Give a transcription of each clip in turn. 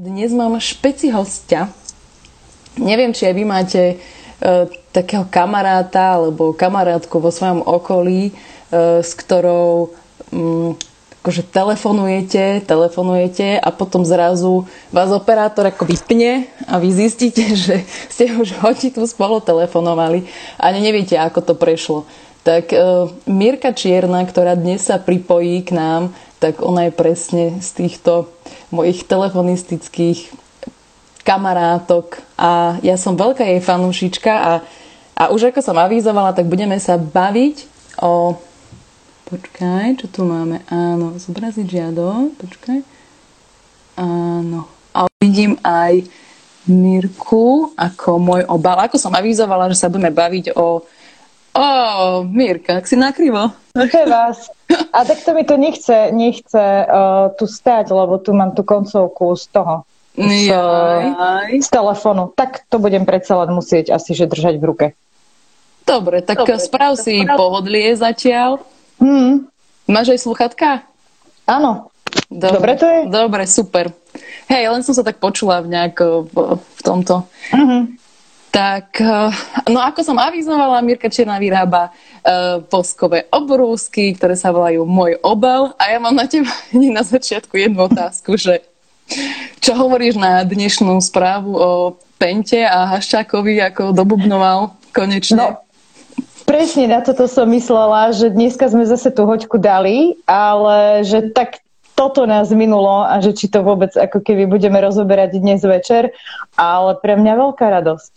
Dnes mám špeci hostia. Neviem, či aj vy máte e, takého kamaráta alebo kamarátku vo svojom okolí, e, s ktorou mm, akože telefonujete, telefonujete a potom zrazu vás operátor ako vypne a vy zistíte, že ste už hodinu spolu telefonovali a neviete, ako to prešlo. Tak e, Mirka Čierna, ktorá dnes sa pripojí k nám, tak ona je presne z týchto mojich telefonistických kamarátok a ja som veľká jej fanúšička a, a už ako som avizovala, tak budeme sa baviť o... Počkaj, čo tu máme? Áno, zobraziť žiado. Počkaj. Áno. A vidím aj Mirku ako môj obal. Ako som avizovala, že sa budeme baviť o Ó, Mirka, ak si nakrivo. Nechaj vás. A tak to mi to nechce, nechce uh, tu stať, lebo tu mám tú koncovku z toho. Z, z telefónu. Tak to budem predsa len musieť asi že držať v ruke. Dobre, tak Dobre, sprav si sprav... pohodlie zatiaľ. Hmm. Máš aj sluchatka? Áno. Dobre, Dobre to je? Dobre, super. Hej, len som sa tak počula v nejak v, v tomto. Uh-huh. Tak, eh, no ako som avizovala, Mirka Černá vyrába uh, poskové obrúsky, ktoré sa volajú Môj obal. A ja mám na teba na začiatku jednu otázku, že čo hovoríš na dnešnú správu o Pente a Haščákovi, ako dobubnoval konečne? No, presne na toto som myslela, že dneska sme zase tú hoďku dali, ale že tak toto nás minulo a že či to vôbec ako keby budeme rozoberať dnes večer, ale pre mňa veľká radosť.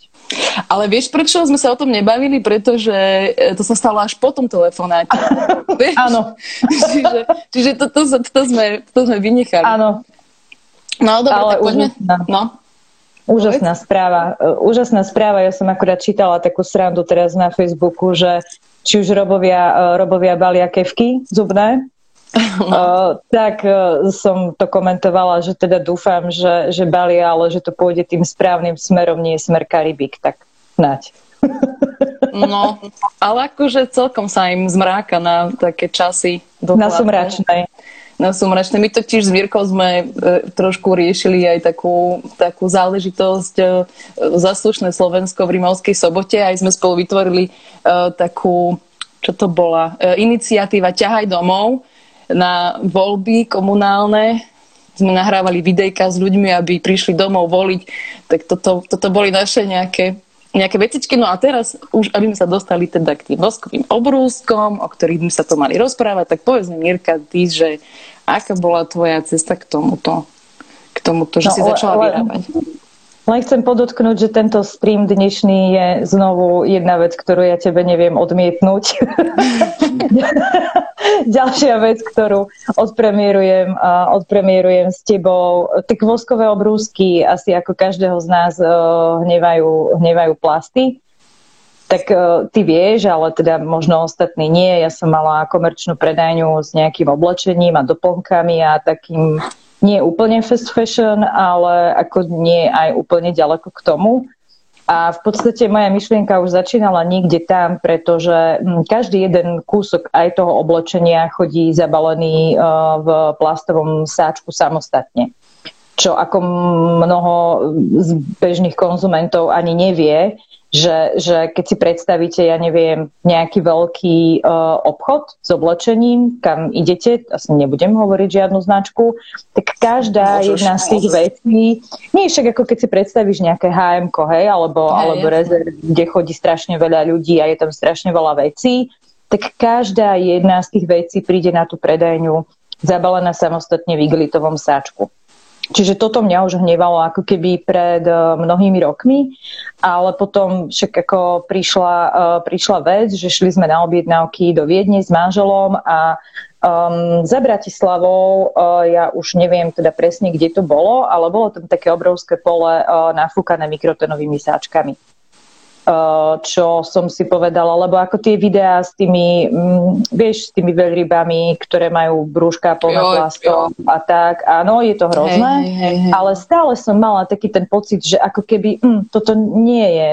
Ale vieš, prečo sme sa o tom nebavili? Pretože e, to sa stalo až po tom telefonáte. Áno. čiže čiže to, to, to, sme, to sme vynechali. Áno. No, dobre, Ale tak poďme. No. Úžasná správa. E, úžasná správa. Ja som akurát čítala takú srandu teraz na Facebooku, že či už robovia, e, robovia balia kevky zubné, Uh, tak uh, som to komentovala, že teda dúfam, že, že balia, ale že to pôjde tým správnym smerom, nie smer Karibik, tak snáď. No, ale akože celkom sa im zmráka na také časy. Dohľadne. Na sumračnej. Na sumračnej. My totiž s Mírkou sme e, trošku riešili aj takú, takú záležitosť e, zaslušné Slovensko v Rimovskej sobote. Aj sme spolu vytvorili e, takú, čo to bola, e, iniciatíva Ťahaj domov, na voľby komunálne sme nahrávali videjka s ľuďmi, aby prišli domov voliť, tak toto, toto boli naše nejaké, nejaké vecičky. No a teraz už, aby sme sa dostali teda k tým voskovým obrúskom, o ktorých by sa to mali rozprávať, tak povedz mi, Mirka, ty, že aká bola tvoja cesta k tomuto, k tomuto že no, si začala ale, vyrábať? Len chcem podotknúť, že tento stream dnešný je znovu jedna vec, ktorú ja tebe neviem odmietnúť. Ďalšia vec, ktorú odpremierujem, odpremierujem s tebou, tak voskové obrúsky asi ako každého z nás hnevajú, hnevajú plasty. Tak ty vieš, ale teda možno ostatní nie. Ja som mala komerčnú predajňu s nejakým oblečením a doplnkami a takým nie úplne fast fashion, ale ako nie aj úplne ďaleko k tomu. A v podstate moja myšlienka už začínala niekde tam, pretože hm, každý jeden kúsok aj toho oblečenia chodí zabalený eh, v plastovom sáčku samostatne. Čo ako mnoho z bežných konzumentov ani nevie, že, že keď si predstavíte, ja neviem, nejaký veľký uh, obchod s oblečením, kam idete, asi nebudem hovoriť žiadnu značku, tak každá Môžeš, jedna z tých vecí, nie však ako keď si predstavíš nejaké HM, hej, alebo, hej, alebo rezerv, kde chodí strašne veľa ľudí a je tam strašne veľa vecí, tak každá jedna z tých vecí príde na tú predajňu zabalená samostatne v iglitovom sáčku. Čiže toto mňa už hnevalo ako keby pred eh, mnohými rokmi, ale potom však ako prišla, uh, prišla vec, že šli sme na objednávky do Viedne s manželom a um, za Bratislavou, uh, ja už neviem teda presne, kde to bolo, ale bolo tam také obrovské pole uh, nafúkané mikrotonovými sáčkami. Eh, čo som si povedala, lebo ako tie videá s tými, mm, vieš, s tými veľrybami, ktoré majú brúška plné plastov a tak, áno, je to hrozné, hej, hej, hej. ale stále som mala taký ten pocit, že ako keby hm, toto nie je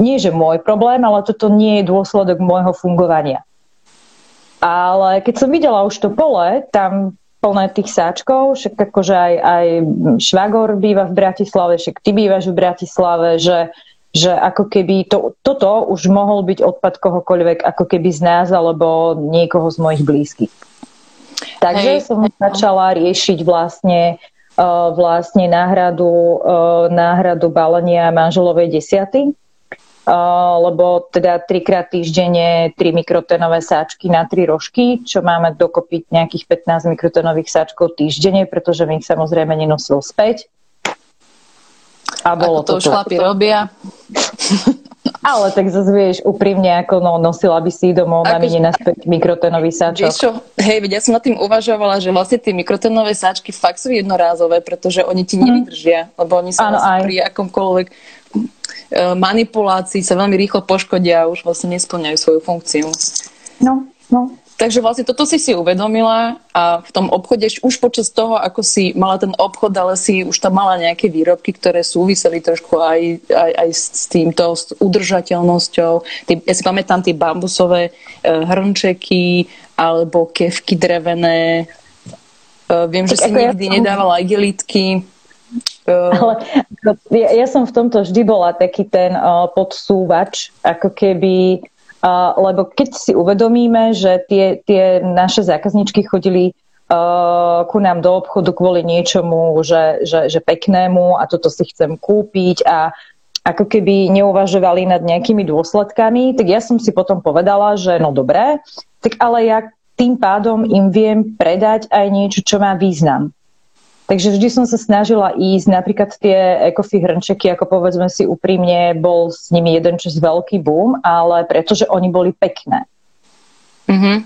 nie že môj problém, ale toto nie je dôsledok môjho fungovania. Ale keď som videla už to pole, tam plné tých sáčkov, však akože aj, aj Švagor býva v Bratislave, však ty bývaš v Bratislave, že, že ako keby to, toto už mohol byť odpad kohokoľvek ako keby z nás alebo niekoho z mojich blízkych. Takže Hej. som začala riešiť vlastne uh, vlastne náhradu, uh, náhradu balenia manželovej desiaty lebo teda trikrát týždenne 3 mikrotenové sáčky na 3 rožky, čo máme dokopy nejakých 15 mikrotenových sáčkov týždenne, pretože my ich samozrejme nenosil späť. A bolo ako to, to šlapi robia. Ale tak zase vieš, úprimne, ako no, nosila by si domov na mini naspäť mikrotenový sáčok. Vieš čo, hej, veď ja som nad tým uvažovala, že vlastne tie mikrotenové sáčky fakt sú jednorázové, pretože oni ti mhm. nevydržia, lebo oni sa vlastne pri akomkoľvek E, manipulácií sa veľmi rýchlo poškodia a už vlastne nesplňajú svoju funkciu. No, no. Takže vlastne toto si si uvedomila a v tom obchode už počas toho, ako si mala ten obchod, ale si už tam mala nejaké výrobky, ktoré súviseli trošku aj, aj, aj s týmto, s udržateľnosťou. Tý, ja si pamätám tie bambusové e, hrnčeky alebo kevky drevené. E, viem, tak že si nikdy ja nedávala igelitky. Ale ja, ja som v tomto vždy bola taký ten uh, podsúvač, ako keby, uh, lebo keď si uvedomíme, že tie, tie naše zákazničky chodili uh, ku nám do obchodu kvôli niečomu, že, že, že peknému a toto si chcem kúpiť a ako keby neuvažovali nad nejakými dôsledkami, tak ja som si potom povedala, že no dobré, tak ale ja tým pádom im viem predať aj niečo, čo má význam. Takže vždy som sa snažila ísť, napríklad tie ekofi hrnčeky, ako povedzme si úprimne, bol s nimi jeden čas veľký boom, ale pretože oni boli pekné. Mm-hmm.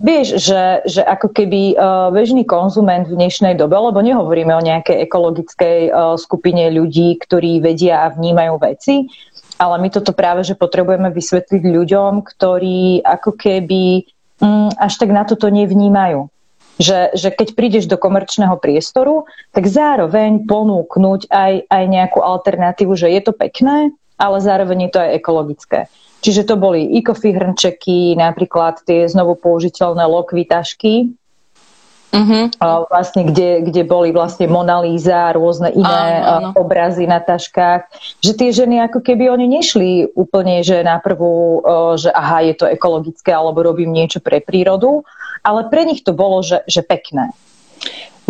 Vieš, že, že ako keby uh, bežný konzument v dnešnej dobe, lebo nehovoríme o nejakej ekologickej uh, skupine ľudí, ktorí vedia a vnímajú veci, ale my toto práve, že potrebujeme vysvetliť ľuďom, ktorí ako keby um, až tak na toto nevnímajú že, že keď prídeš do komerčného priestoru, tak zároveň ponúknuť aj, aj nejakú alternatívu, že je to pekné, ale zároveň je to aj ekologické. Čiže to boli ikofy hrnčeky, napríklad tie znovu použiteľné lokvy tašky, uh-huh. vlastne, kde, kde boli vlastne Mona Lisa, rôzne iné áno, áno. obrazy na taškách. Že tie ženy ako keby oni nešli úplne, že na prvú, že aha, je to ekologické, alebo robím niečo pre prírodu, ale pre nich to bolo, že, že pekné.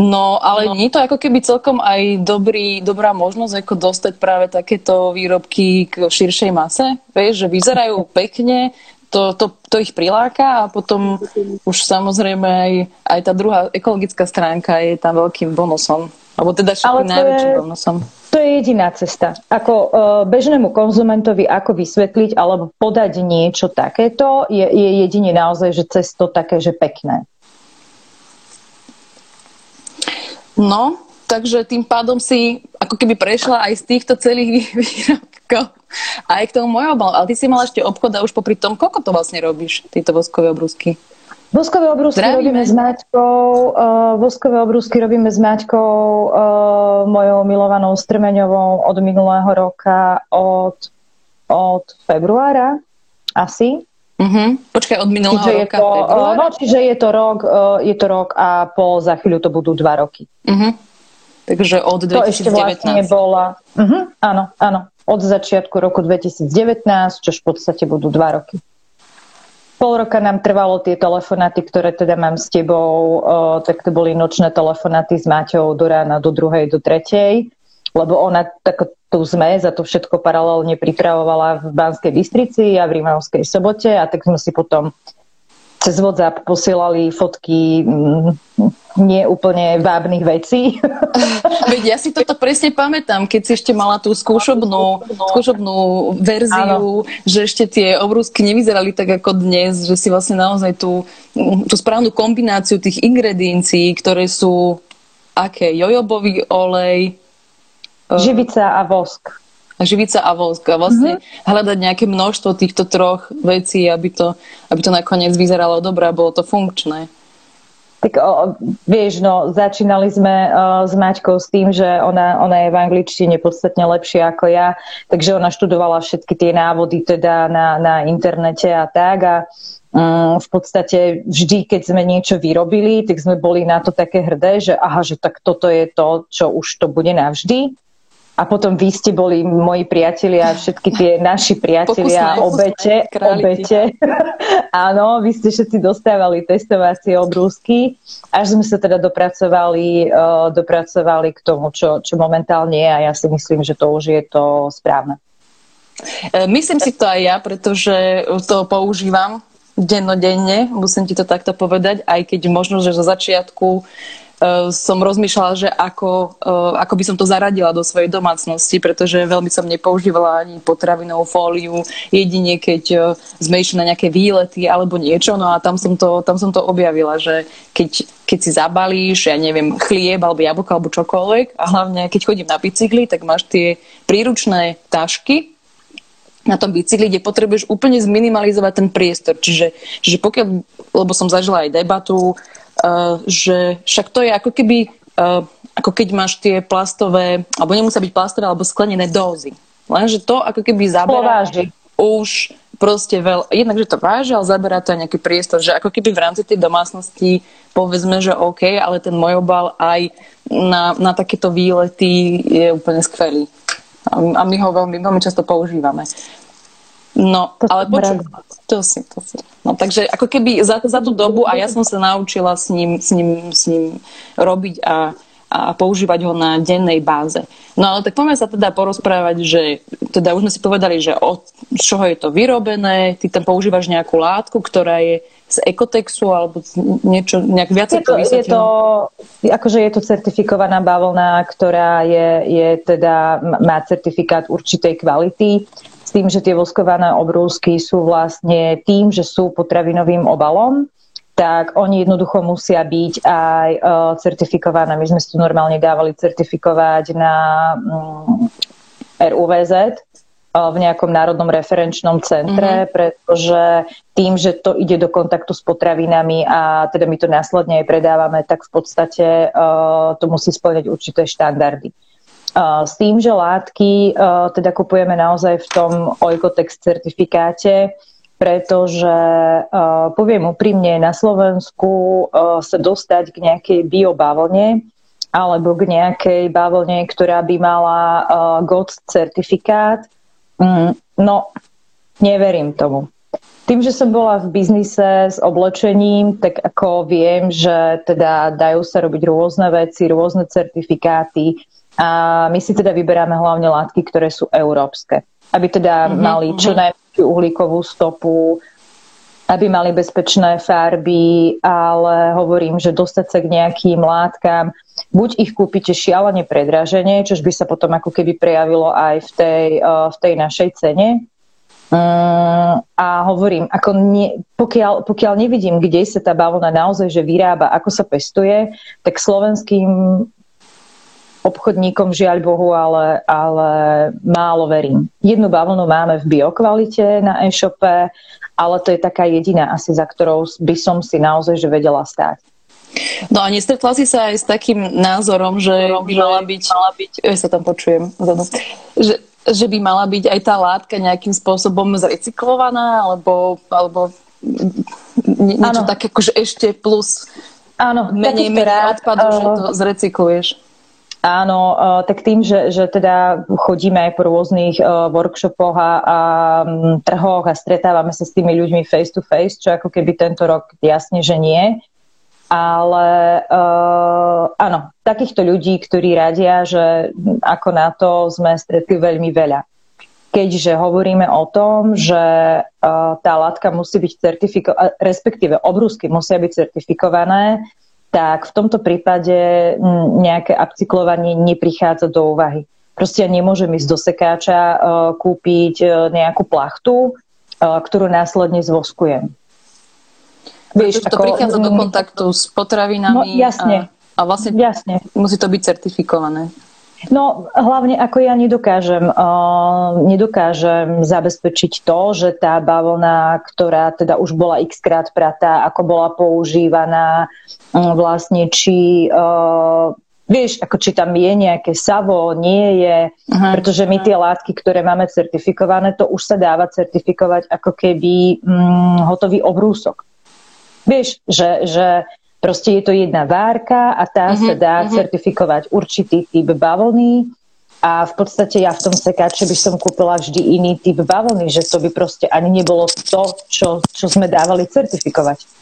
No, ale no. nie je to ako keby celkom aj dobrý, dobrá možnosť ako dostať práve takéto výrobky k širšej mase? Vieš, že vyzerajú pekne, to, to, to ich priláka a potom už samozrejme aj, aj tá druhá ekologická stránka je tam veľkým bonusom. Alebo teda všetkým najväčším je, bonusom. To je jediná cesta. Ako uh, bežnému konzumentovi, ako vysvetliť alebo podať niečo takéto, je, je jedine naozaj, že cesto také, že pekné. No, takže tým pádom si ako keby prešla aj z týchto celých výrobkov aj k tomu môjho Ale ty si mala ešte obchod a už popri tom, koľko to vlastne robíš, tieto voskové obrúsky? Voskové obrúsky Zdravíme. robíme s Maťkou, uh, voskové obrúsky robíme s Maťkou, uh, mojou milovanou Strmeňovou od minulého roka, od, od februára asi. Uh-huh. Počkaj, od minulého čiže roka je to, uh, No, čiže je to, rok, uh, je to rok a pol, za chvíľu to budú dva roky. Uh-huh. Takže od 2019. To ešte vlastne bola, uh-huh, áno, áno, od začiatku roku 2019, čo v podstate budú dva roky. Pol roka nám trvalo tie telefonáty, ktoré teda mám s tebou, tak to boli nočné telefonáty s Maťou do rána, do druhej, do tretej, lebo ona tak tu sme za to všetko paralelne pripravovala v Banskej Bystrici a v Rímavskej sobote a tak sme si potom cez WhatsApp posielali fotky mm, nie úplne vábnych vecí. Veď ja si toto presne pamätám, keď si ešte mala tú skúšobnú, skúšobnú verziu, Áno. že ešte tie obrúsky nevyzerali tak ako dnes, že si vlastne naozaj tú, tú správnu kombináciu tých ingrediencií, ktoré sú aké? Jojobový olej, Živica a vosk živica a vosk a vlastne mm-hmm. hľadať nejaké množstvo týchto troch vecí, aby to, aby to nakoniec vyzeralo dobre a bolo to funkčné. Tak o, vieš, no, začínali sme o, s Maťkou s tým, že ona, ona je v angličtine podstatne lepšia ako ja, takže ona študovala všetky tie návody teda na, na internete a tak a mm, v podstate vždy, keď sme niečo vyrobili, tak sme boli na to také hrdé, že aha, že tak toto je to, čo už to bude navždy. A potom vy ste boli moji priatelia, všetky tie naši priatelia, pokusné, obete, pokusné, obete. Áno, vy ste všetci dostávali testovacie obrúsky, až sme sa teda dopracovali, uh, dopracovali k tomu, čo, čo momentálne je a ja si myslím, že to už je to správne. E, myslím si to aj ja, pretože to používam dennodenne, musím ti to takto povedať, aj keď možno, že zo začiatku som rozmýšľala, že ako, eh, ako by som to zaradila do svojej domácnosti, pretože veľmi som nepoužívala ani potravinovú fóliu, jedine keď eh, sme išli na nejaké výlety alebo niečo, no a tam som to, tam som to objavila, že keď, keď si zabalíš, ja neviem, chlieb alebo jablko alebo čokoľvek a hlavne keď chodím na bicykli, tak máš tie príručné tašky, na tom bicykli, kde potrebuješ úplne zminimalizovať ten priestor. Čiže, čiže pokiaľ, lebo som zažila aj debatu, že však to je ako keby, uh, ako keď máš tie plastové, alebo nemusia byť plastové, alebo sklenené dózy. Lenže to ako keby zaberá už proste veľ... Jednak, že to váži, ale zaberá to aj nejaký priestor, že ako keby v rámci tej domácnosti povedzme, že OK, ale ten môj obal aj na, na takéto výlety je úplne skvelý. A, a my ho veľmi, veľmi často používame. No, to ale počuj, to si, to si. No, takže ako keby za, za tú dobu a ja som sa naučila s ním, s ním, s ním robiť a, a používať ho na dennej báze. No ale tak poďme sa teda porozprávať, že teda už sme si povedali, že od čoho je to vyrobené, ty tam používaš nejakú látku, ktorá je z ekotexu alebo niečo, nejak viacej je to, to je to, akože je to certifikovaná bavlna, ktorá je, je teda, má certifikát určitej kvality tým, že tie voskované obrúsky sú vlastne tým, že sú potravinovým obalom, tak oni jednoducho musia byť aj uh, certifikované. My sme si tu normálne dávali certifikovať na um, mm, RUVZ, uh, v nejakom národnom referenčnom centre, mm-hmm. pretože tým, že to ide do kontaktu s potravinami a teda my to následne aj predávame, tak v podstate uh, to musí splňať určité štandardy. S tým, že látky teda kupujeme naozaj v tom Oikotex certifikáte, pretože poviem úprimne, na Slovensku sa dostať k nejakej biobavlne alebo k nejakej bavlne, ktorá by mala GOT certifikát, mm, no neverím tomu. Tým, že som bola v biznise s oblečením, tak ako viem, že teda dajú sa robiť rôzne veci, rôzne certifikáty, a my si teda vyberáme hlavne látky, ktoré sú európske. Aby teda mm-hmm, mali čo mhm. najväčšiu uhlíkovú stopu, aby mali bezpečné farby, ale hovorím, že dostať sa k nejakým látkam, buď ich kúpite šialene predraženie, čož by sa potom ako keby prejavilo aj v tej, uh, v tej našej cene. Um, a hovorím, ako nie, pokiaľ, pokiaľ nevidím, kde sa tá bavlna naozaj že vyrába, ako sa pestuje, tak slovenským obchodníkom žiaľ Bohu, ale, ale málo verím. Jednu bavlnu máme v biokvalite na e-shope, ale to je taká jediná asi, za ktorou by som si naozaj že vedela stáť. No a nestretla si sa aj s takým názorom, že by mala byť, mala byť ja sa tam počujem, že, že by mala byť aj tá látka nejakým spôsobom zrecyklovaná, alebo, alebo niečo ano. také akože ešte plus Áno, menej, menej odpadu, uh, že to zrecykluješ. Áno, tak tým, že, že teda chodíme aj po rôznych workshopoch a, a trhoch a stretávame sa s tými ľuďmi face to face, čo ako keby tento rok jasne, že nie. Ale uh, áno, takýchto ľudí, ktorí radia, že ako na to sme stretli veľmi veľa. Keďže hovoríme o tom, že uh, tá látka musí byť certifikovaná, respektíve obrúsky musia byť certifikované, tak v tomto prípade nejaké upcyklovanie neprichádza do úvahy. Proste ja nemôžem ísť do sekáča, e, kúpiť e, nejakú plachtu, e, ktorú následne zvoskujem. Vieš, to ako, prichádza do kontaktu s potravinami no, jasne, a, a vlastne jasne. musí to byť certifikované. No hlavne ako ja nedokážem, uh, nedokážem zabezpečiť to, že tá bavlna, ktorá teda už bola x krát pratá, ako bola používaná, um, vlastne či uh, vieš, ako či tam je nejaké savo, nie je, Aha. pretože my tie látky, ktoré máme certifikované, to už sa dáva certifikovať ako keby mm, hotový obrúsok. Vieš, že, že proste je to jedna várka a tá uh-huh, sa dá uh-huh. certifikovať určitý typ bavlny a v podstate ja v tom sekáče by som kúpila vždy iný typ bavlny, že to by proste ani nebolo to, čo, čo sme dávali certifikovať.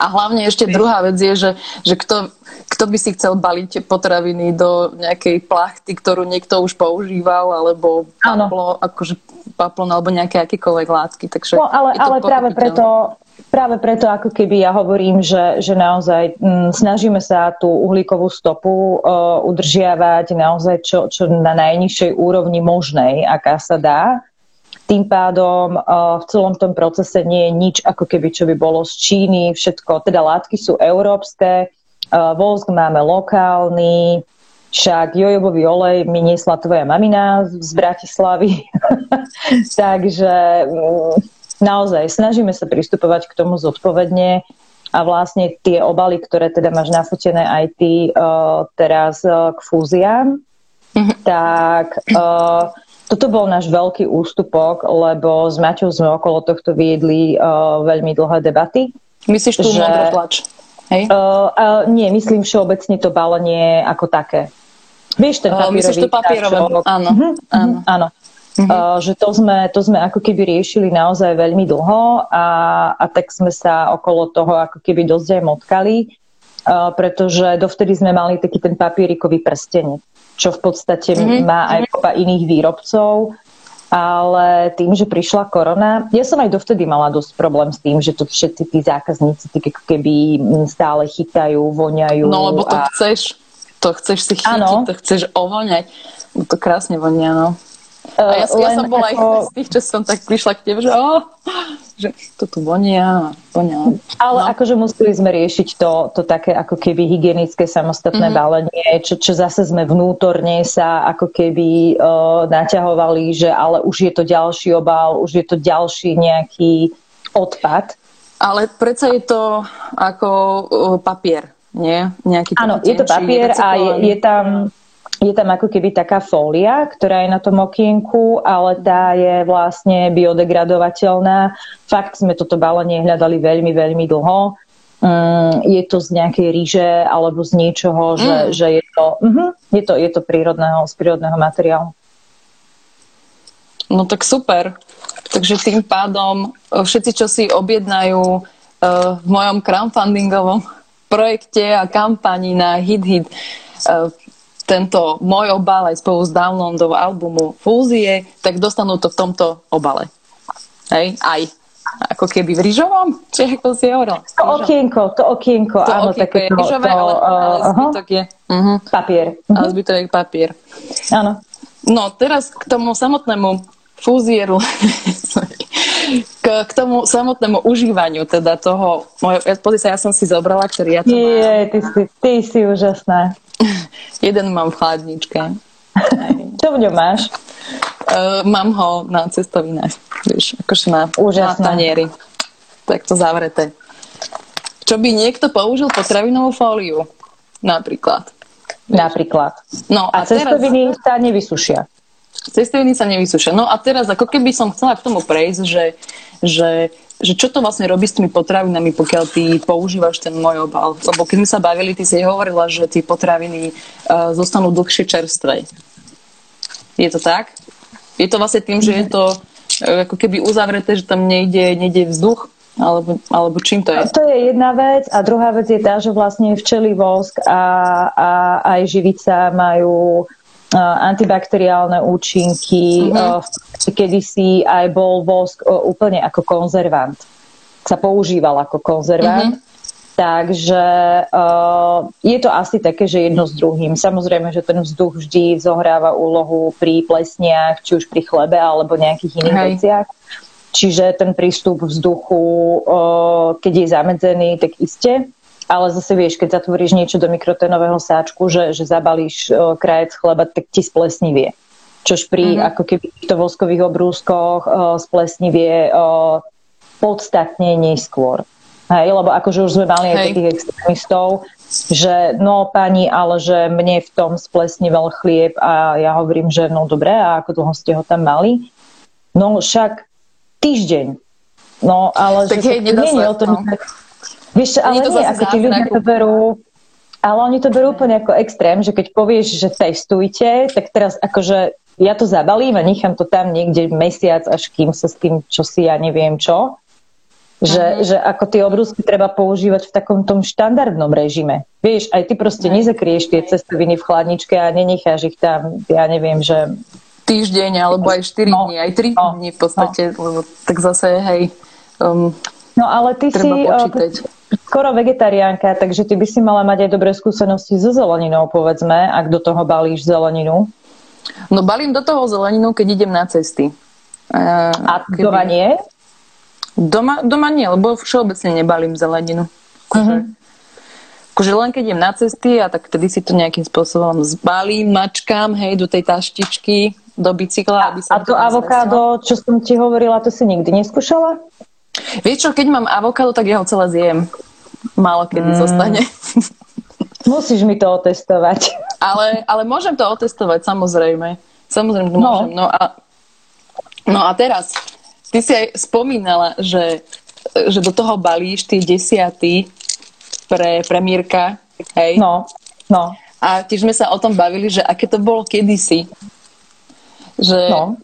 A hlavne ešte druhá vec je, že, že kto, kto by si chcel baliť potraviny do nejakej plachty, ktorú niekto už používal, alebo paplo, akože paplon, alebo nejaké akékoľvek látky. Takže no, ale, ale práve preto, Práve preto, ako keby ja hovorím, že, že naozaj m, mm, snažíme sa tú uhlíkovú stopu uh, udržiavať naozaj čo, čo na najnižšej úrovni možnej, aká sa dá. Tým pádom uh, v celom tom procese nie je nič ako keby, čo by bolo z Číny, všetko, teda látky sú európske, uh, vosk máme lokálny, však jojobový olej mi niesla tvoja mamina z Bratislavy. Takže um, naozaj snažíme sa pristupovať k tomu zodpovedne a vlastne tie obaly, ktoré teda máš nafotené aj ty uh, teraz uh, k fúziám, mm-hmm. tak uh, toto bol náš veľký ústupok, lebo s Maťou sme okolo tohto viedli uh, veľmi dlhé debaty. Myslíš tú že, modroplač? Hej? Uh, uh, nie, myslím všeobecne to balenie ako také. Vieš, ten papírový... Uh, myslíš to papírové? Áno, uh-huh, áno. áno. Mm-hmm. že to sme, to sme ako keby riešili naozaj veľmi dlho a, a tak sme sa okolo toho ako keby dosť aj motkali, uh, pretože dovtedy sme mali taký ten papierikový prstenec, čo v podstate mm-hmm. má aj kopa iných výrobcov, ale tým, že prišla korona, ja som aj dovtedy mala dosť problém s tým, že to všetci tí zákazníci tak keby stále chytajú, voňajú. No lebo to a... chceš, to chceš si chytiť, ano. to chceš ovoňať. To krásne vonia, no. A ja, ja som bola ako... z tých, čo som tak prišla k tebe, že, oh, že to tu vonia, vonia. Ale no. akože museli sme riešiť to, to také ako keby hygienické samostatné mm-hmm. balenie, čo, čo zase sme vnútorne sa ako keby uh, naťahovali, že ale už je to ďalší obal, už je to ďalší nejaký odpad. Ale predsa je to ako uh, papier, nie? Nejaký Áno, je to papier a je, je tam je tam ako keby taká fólia, ktorá je na tom okienku, ale tá je vlastne biodegradovateľná. Fakt sme toto balenie hľadali veľmi, veľmi dlho. Mm, je to z nejakej ríže alebo z niečoho, že, mm. že je, to, uh-huh, je to je to prírodného, z prírodného materiálu. No tak super. Takže tým pádom e, všetci, čo si objednajú uh, v mojom crowdfundingovom projekte a kampani na Hit Hit uh, tento môj obal aj spolu s downloadom albumu Fúzie, tak dostanú to v tomto obale. Hej, aj ako keby v rýžovom? Či ako si hovoril? To okienko, to okienko, to áno, také je rýžové, to, ale, ale uh, zbytok je uh-huh. papier. Uh-huh. Ale zbytok je papier. Áno. No, teraz k tomu samotnému fúzieru, k, k tomu samotnému užívaniu teda toho, môj, pozri sa, ja som si zobrala, ktorý ja to Nie, mám. ty si, ty si úžasná. Jeden mám v chladničke. Čo v ňom máš? Uh, mám ho na cestovinách, vieš, akože na, na tanieri. Tak to zavreté. Čo by niekto použil potravinovú fóliu? Napríklad. Napríklad. No, a, a cestoviny teraz... sa nevysušia. Cestoviny sa nevysušia. No a teraz ako keby som chcela k tomu prejsť, že, že že čo to vlastne robí s tými potravinami, pokiaľ ty používaš ten môj obal. Lebo keď sme sa bavili, ty si hovorila, že tie potraviny uh, zostanú dlhšie čerstvé. Je to tak? Je to vlastne tým, že je to uh, ako keby uzavreté, že tam nejde, nejde vzduch? Alebo, alebo čím to je? To je jedna vec a druhá vec je tá, že vlastne včely vosk a, a aj živica majú antibakteriálne účinky. Mm-hmm. Kedysi aj bol vosk úplne ako konzervant. Sa používal ako konzervant. Mm-hmm. Takže uh, je to asi také, že jedno s druhým. Samozrejme, že ten vzduch vždy zohráva úlohu pri plesniach, či už pri chlebe alebo nejakých iných Hej. veciach. Čiže ten prístup vzduchu, uh, keď je zamedzený, tak iste ale zase vieš, keď zatvoríš niečo do mikroténového sáčku, že, že zabalíš uh, krajec chleba, tak ti splesnivie. Čož pri uh-huh. ako keby týchto voskových obrúskoch uh, splesnivie uh, podstatne neskôr. Hej, lebo akože už sme mali aj takých extrémistov, že no pani, ale že mne v tom splesnivel chlieb a ja hovorím, že no dobre, a ako dlho ste ho tam mali? No však týždeň. No ale tak že hej, nie je o tom, no. Vieš, ale nie, ako tí ľudia to berú, ale oni to berú úplne ako extrém, že keď povieš, že testujte, tak teraz akože ja to zabalím a nechám to tam niekde mesiac, až kým sa s tým, čo si ja neviem čo. Že, uh-huh. že ako tie obrúsky treba používať v takom tom štandardnom režime. Vieš, aj ty proste nezakrieš tie cestoviny v chladničke a nenecháš ich tam, ja neviem, že... Týždeň, alebo aj 4 no, dní, aj 3 no, dní v podstate, no. lebo tak zase, hej, um, No ale ty si počítať. Skoro vegetariánka, takže ty by si mala mať aj dobré skúsenosti so zeleninou, povedzme, ak do toho balíš zeleninu. No balím do toho zeleninu, keď idem na cesty. A keby... doma nie? Doma, doma nie, lebo všeobecne nebalím zeleninu. Uh-huh. Akože len keď idem na cesty a tak vtedy si to nejakým spôsobom zbalím, mačkám, hej, do tej taštičky, do bicykla. Aby sa a to avokádo, čo som ti hovorila, to si nikdy neskúšala? Vieš čo, keď mám avokádo, tak ja ho celé zjem. Málo kedy mm. zostane. Musíš mi to otestovať. Ale, ale môžem to otestovať, samozrejme. Samozrejme, no. môžem. No a, no a teraz, ty si aj spomínala, že, že do toho balíš tie desiaty pre, pre Mírka, hej? No, no. A tiež sme sa o tom bavili, že aké to bolo kedysi. Že, no.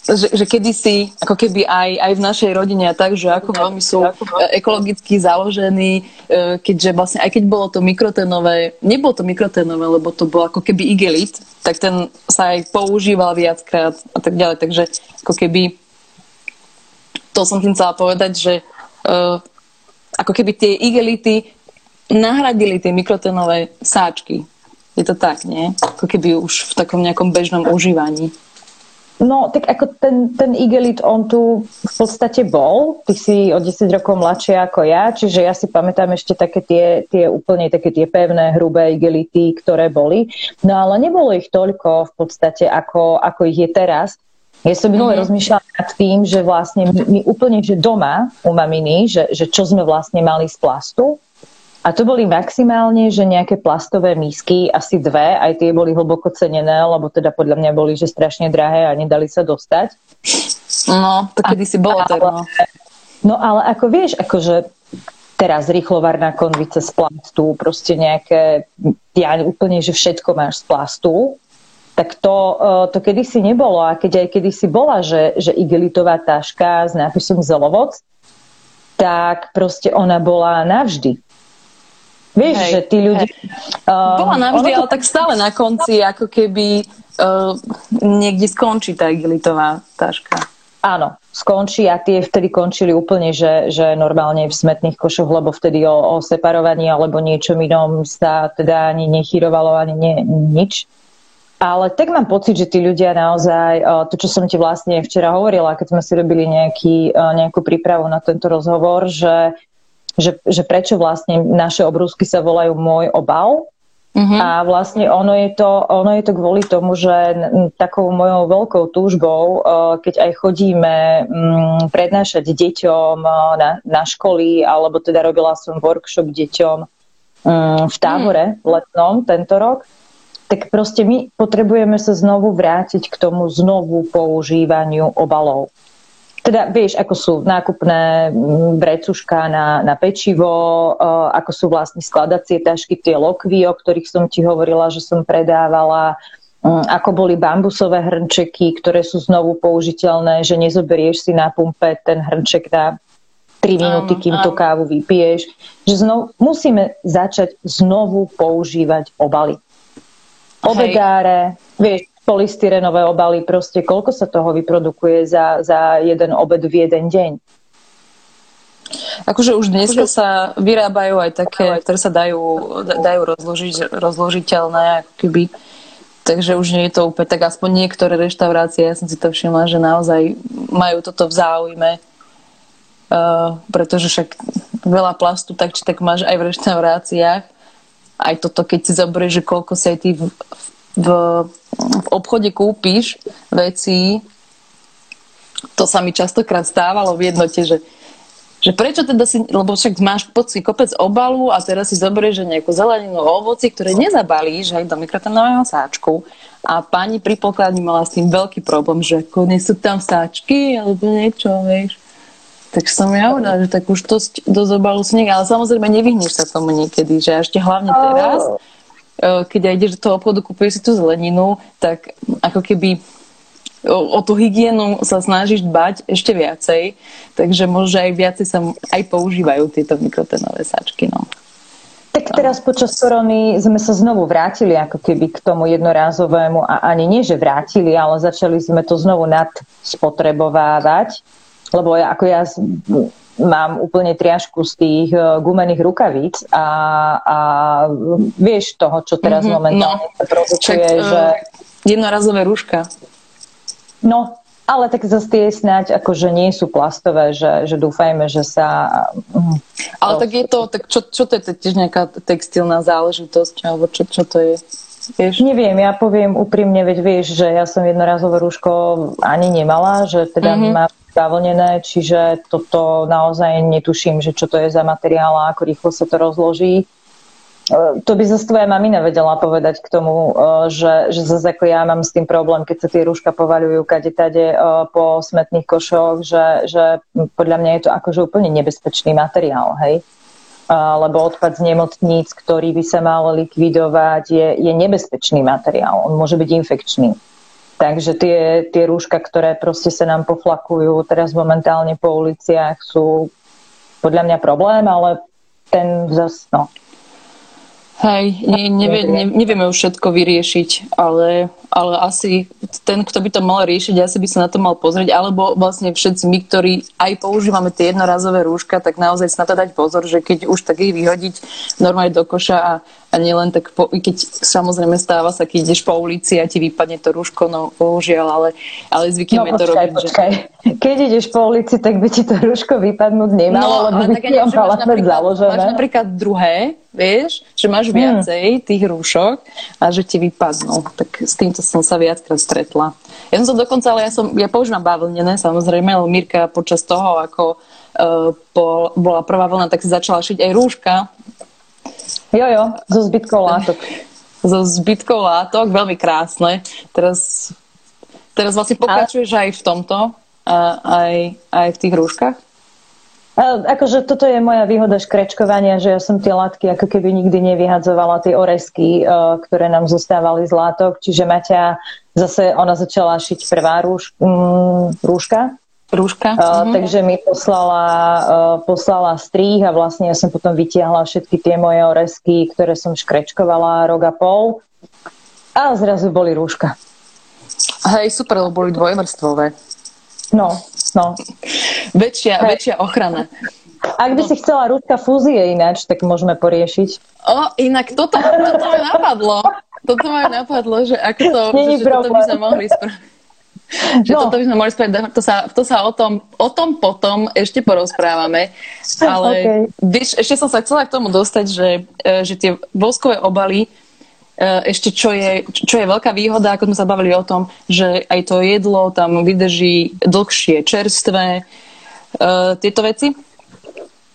Že, že kedysi, ako keby aj, aj v našej rodine a tak, že ako veľmi sú ekologicky založení, e, keďže vlastne aj keď bolo to mikrotenové, nebolo to mikrotenové, lebo to bolo ako keby igelit, tak ten sa aj používal viackrát a tak ďalej. Takže ako keby to som tým chcela povedať, že uh, ako keby tie igelity nahradili tie mikrotenové sáčky. Je to tak, nie? Ako keby už v takom nejakom bežnom užívaní. No, tak ako ten, ten igelit, on tu v podstate bol. Ty si o 10 rokov mladšia ako ja, čiže ja si pamätám ešte také tie, tie úplne také tie pevné, hrubé igelity, ktoré boli. No ale nebolo ich toľko v podstate, ako, ako ich je teraz. Ja som minule mm-hmm. rozmýšľala nad tým, že vlastne my, my úplne, že doma u maminy, že, že čo sme vlastne mali z plastu, a to boli maximálne, že nejaké plastové mísky, asi dve, aj tie boli hlboko cenené, lebo teda podľa mňa boli, že strašne drahé a nedali sa dostať. No, to kedy si bolo tak, no. No ale ako vieš, akože teraz rýchlovarná konvice z plastu, proste nejaké, ja úplne, že všetko máš z plastu, tak to, e, to kedysi nebolo. A keď aj kedysi bola, že, že igelitová taška s nápisom Zelovoc, tak proste ona bola navždy. Vieš, hej, že tí ľudia... Uh, bola navždy, to... ale tak stále na konci ako keby uh, niekde skončí tá igelitová taška. Áno, skončí a tie vtedy končili úplne, že, že normálne v smetných košoch, lebo vtedy o, o separovaní alebo niečom inom sa teda ani nechyrovalo, ani nie, nič. Ale tak mám pocit, že tí ľudia naozaj, to čo som ti vlastne včera hovorila, keď sme si robili nejaký, nejakú prípravu na tento rozhovor, že, že, že prečo vlastne naše obrúsky sa volajú môj obal, Uh-huh. A vlastne ono je, to, ono je to kvôli tomu, že takou mojou veľkou túžbou, keď aj chodíme mm, prednášať deťom na, na školy, alebo teda robila som workshop deťom mm, v tábore letnom tento rok, tak proste my potrebujeme sa znovu vrátiť k tomu znovu používaniu obalov. Teda vieš, ako sú nákupné mm, brecuška na, na pečivo, ako sú vlastne skladacie tašky, tie lokvy, o ktorých som ti hovorila, že som predávala, mm, ako boli bambusové hrnčeky, ktoré sú znovu použiteľné, že nezoberieš si na pumpe ten hrnček na 3 minúty, kým tú kávu vypiješ. Že znovu, musíme začať znovu používať obaly obedáre, vieš, polystyrenové obaly, proste koľko sa toho vyprodukuje za, za jeden obed v jeden deň. Akože už dnes akože... sa vyrábajú aj také, ktoré sa dajú, dajú rozložiť, rozložiteľné, ako keby. Takže už nie je to úplne tak, aspoň niektoré reštaurácie, ja som si to všimla, že naozaj majú toto v záujme, uh, pretože však veľa plastu tak či tak máš aj v reštauráciách aj toto, keď si zoberieš, že koľko sa ty v, v, v obchode kúpiš veci, to sa mi častokrát stávalo v jednote, že že prečo teda si, lebo však máš pocit kopec obalu a teraz si zoberieš že nejakú zeleninu, ovoci, ktoré nezabalíš aj do mikrotonového sáčku a pani pri pokladni mala s tým veľký problém, že ako nie sú tam sáčky alebo niečo, vieš. Tak som ja hovorila, že tak už to do zobalu sneh, ale samozrejme nevyhneš sa tomu niekedy, že ešte hlavne teraz, eh, keď ideš do toho obchodu, kúpuješ si tú zeleninu, tak ako keby o, o tú hygienu sa snažíš dbať ešte viacej, takže možno aj viacej sa aj používajú tieto mikrotenové sáčky. No. Tak teraz počas korony sme sa znovu vrátili ako keby k tomu jednorázovému a ani nie, že vrátili, ale začali sme to znovu nadspotrebovávať, lebo ja, ako ja mám úplne triažku z tých e, gumených rukavíc a, a vieš toho, čo teraz mm-hmm, momentálne no, sa produkuje, Čak, že... Jednorazové rúška. No, ale tak zase tie snáď akože nie sú plastové, že, že dúfajme, že sa... Mm, ale tak je to, tak čo, čo to je tiež nejaká textilná záležitosť, alebo čo, čo to je? Vieš? Neviem, ja poviem úprimne, veď vieš, že ja som jednorazové rúško ani nemala, že teda mm-hmm. má zavlnené, čiže toto naozaj netuším, že čo to je za materiál a ako rýchlo sa to rozloží. E, to by zase tvoja mamina vedela povedať k tomu, e, že, že zase ako ja mám s tým problém, keď sa tie rúška povaľujú kade tade e, po smetných košoch, že, že podľa mňa je to akože úplne nebezpečný materiál, hej? Lebo odpad z nemocníc, ktorý by sa mal likvidovať, je, je nebezpečný materiál. On môže byť infekčný. Takže tie, tie rúška, ktoré proste sa nám poflakujú teraz momentálne po uliciach, sú podľa mňa problém, ale ten zase, no, Hej, ne, nevie, ne, nevieme už všetko vyriešiť, ale, ale asi ten, kto by to mal riešiť, asi by sa na to mal pozrieť, alebo vlastne všetci my, ktorí aj používame tie jednorazové rúška, tak naozaj sa na to dať pozor, že keď už tak ich vyhodiť normálne do koša a a nielen tak, po, keď samozrejme stáva sa, keď ideš po ulici a ti vypadne to rúško, no bohužiaľ, ale, ale zvykneme no, počkaj, to robiť. Počkaj. Že... Keď ideš po ulici, tak by ti to rúško vypadnúť nemalo, no, lebo by ti ho mala založené. Máš napríklad druhé, vieš, že máš hmm. viacej hmm. tých rúšok a že ti vypadnú. Tak s týmto som sa viackrát stretla. Ja som sa dokonca, ale ja, som, ja používam bavlnené, samozrejme, ale Mirka počas toho, ako uh, po, bola prvá vlna, tak si začala šiť aj rúška Jo, jo, so zbytkou látok. so zbytkou látok, veľmi krásne. Teraz, teraz vlastne pokračuješ aj v tomto, aj, aj v tých rúškach? Akože toto je moja výhoda škrečkovania, že ja som tie látky ako keby nikdy nevyhadzovala, tie oresky, e, ktoré nám zostávali z látok. Čiže Maťa zase, ona začala šiť prvá rúš, mm, rúška Rúška. Uh, takže mi poslala, uh, poslala strých a vlastne ja som potom vytiahla všetky tie moje oresky, ktoré som škrečkovala rok a pol a zrazu boli rúška. Hej, super, lebo boli dvojvrstvové. No, no. väčšia, Hej. väčšia ochrana. Ak by si chcela rúška fúzie ináč, tak môžeme poriešiť. O, inak toto, toto ma napadlo. Toto ma napadlo, že ako to, že, že toto by sme mohli spraviť že no. toto by sme mohli spraviť, to sa, to sa o, tom, o tom potom ešte porozprávame, ale okay. víš, ešte som sa chcela k tomu dostať, že, e, že tie voskové obaly, e, ešte čo je, čo je veľká výhoda, ako sme sa bavili o tom, že aj to jedlo tam vydrží dlhšie, čerstvé, e, tieto veci.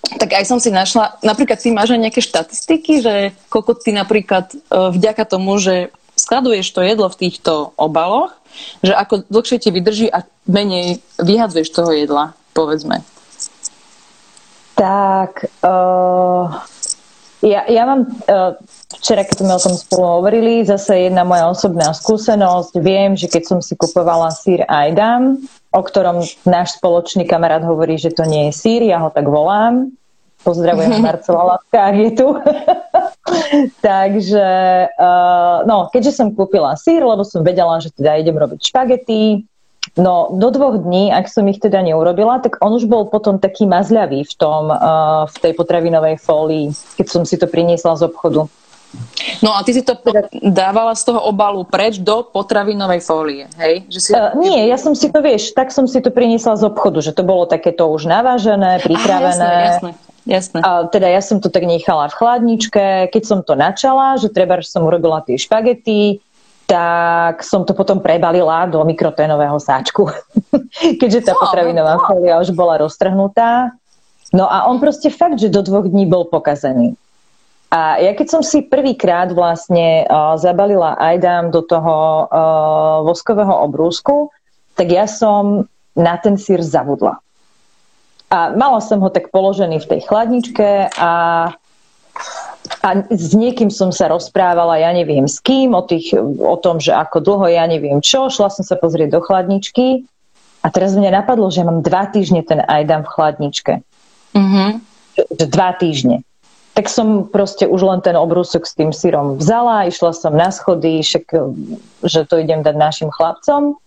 Tak aj som si našla, napríklad ty máš aj nejaké štatistiky, že koľko ty napríklad vďaka tomu, že skladuješ to jedlo v týchto obaloch, že ako dlhšie ti vydrží a menej vyhadzuješ toho jedla, povedzme. Tak, uh, ja, ja mám, uh, včera keď sme o tom spolu hovorili, zase jedna moja osobná skúsenosť, viem, že keď som si kupovala sír Ajdam, o ktorom náš spoločný kamarát hovorí, že to nie je sír, ja ho tak volám, pozdravujem Marcela Lapka, je tu. Takže, uh, no, keďže som kúpila sír, lebo som vedela, že teda idem robiť špagety, no do dvoch dní, ak som ich teda neurobila, tak on už bol potom taký mazľavý v tom, uh, v tej potravinovej fólii, keď som si to priniesla z obchodu. No a ty si to teda- dávala z toho obalu preč do potravinovej fólie, hej? Že si... Uh, nie, ja som si to, vieš, tak som si to priniesla z obchodu, že to bolo takéto už navážené, pripravené. Aha, jasné, jasné. Jasné. A teda ja som to tak nechala v chladničke. Keď som to načala, že treba, že som urobila tie špagety, tak som to potom prebalila do mikroténového sáčku. Keďže tá no, potravinová no. fólia už bola roztrhnutá. No a on proste fakt, že do dvoch dní bol pokazený. A ja keď som si prvýkrát vlastne uh, zabalila Ajdam do toho uh, voskového obrúsku, tak ja som na ten sír zavudla. A mala som ho tak položený v tej chladničke a, a s niekým som sa rozprávala, ja neviem s kým, o, tých, o tom, že ako dlho, ja neviem čo. Šla som sa pozrieť do chladničky a teraz mne napadlo, že mám dva týždne ten Ajdam v chladničke. Mm-hmm. Dva týždne tak som proste už len ten obrúsok s tým syrom vzala, išla som na schody, však, že to idem dať našim chlapcom,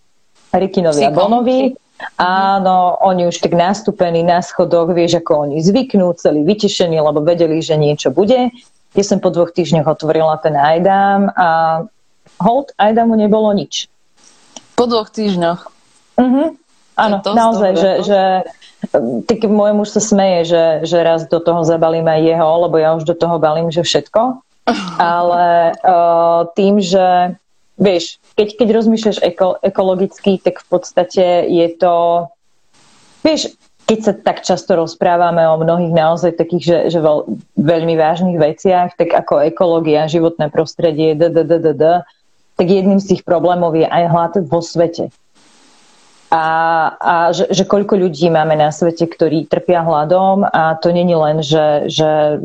Rikinovi a Bonovi. Áno, oni už tak nastúpení na schodoch, vieš, ako oni zvyknú, celý vytešení, lebo vedeli, že niečo bude. Ja som po dvoch týždňoch otvorila ten Ajdam a hold, Ajdamu nebolo nič. Po dvoch týždňoch? Mhm. Áno, naozaj, že, že tak môj muž sa smeje, že, že raz do toho zabalím aj jeho, lebo ja už do toho balím, že všetko. Ale uh, tým, že vieš, keď, keď rozmýšľaš eko, ekologicky, tak v podstate je to, vieš, keď sa tak často rozprávame o mnohých naozaj takých, že, že veľ, veľmi vážnych veciach, tak ako ekológia, životné prostredie, d, d, d, d, d, tak jedným z tých problémov je aj hlad vo svete. A, a že, že koľko ľudí máme na svete, ktorí trpia hladom a to není len, že, že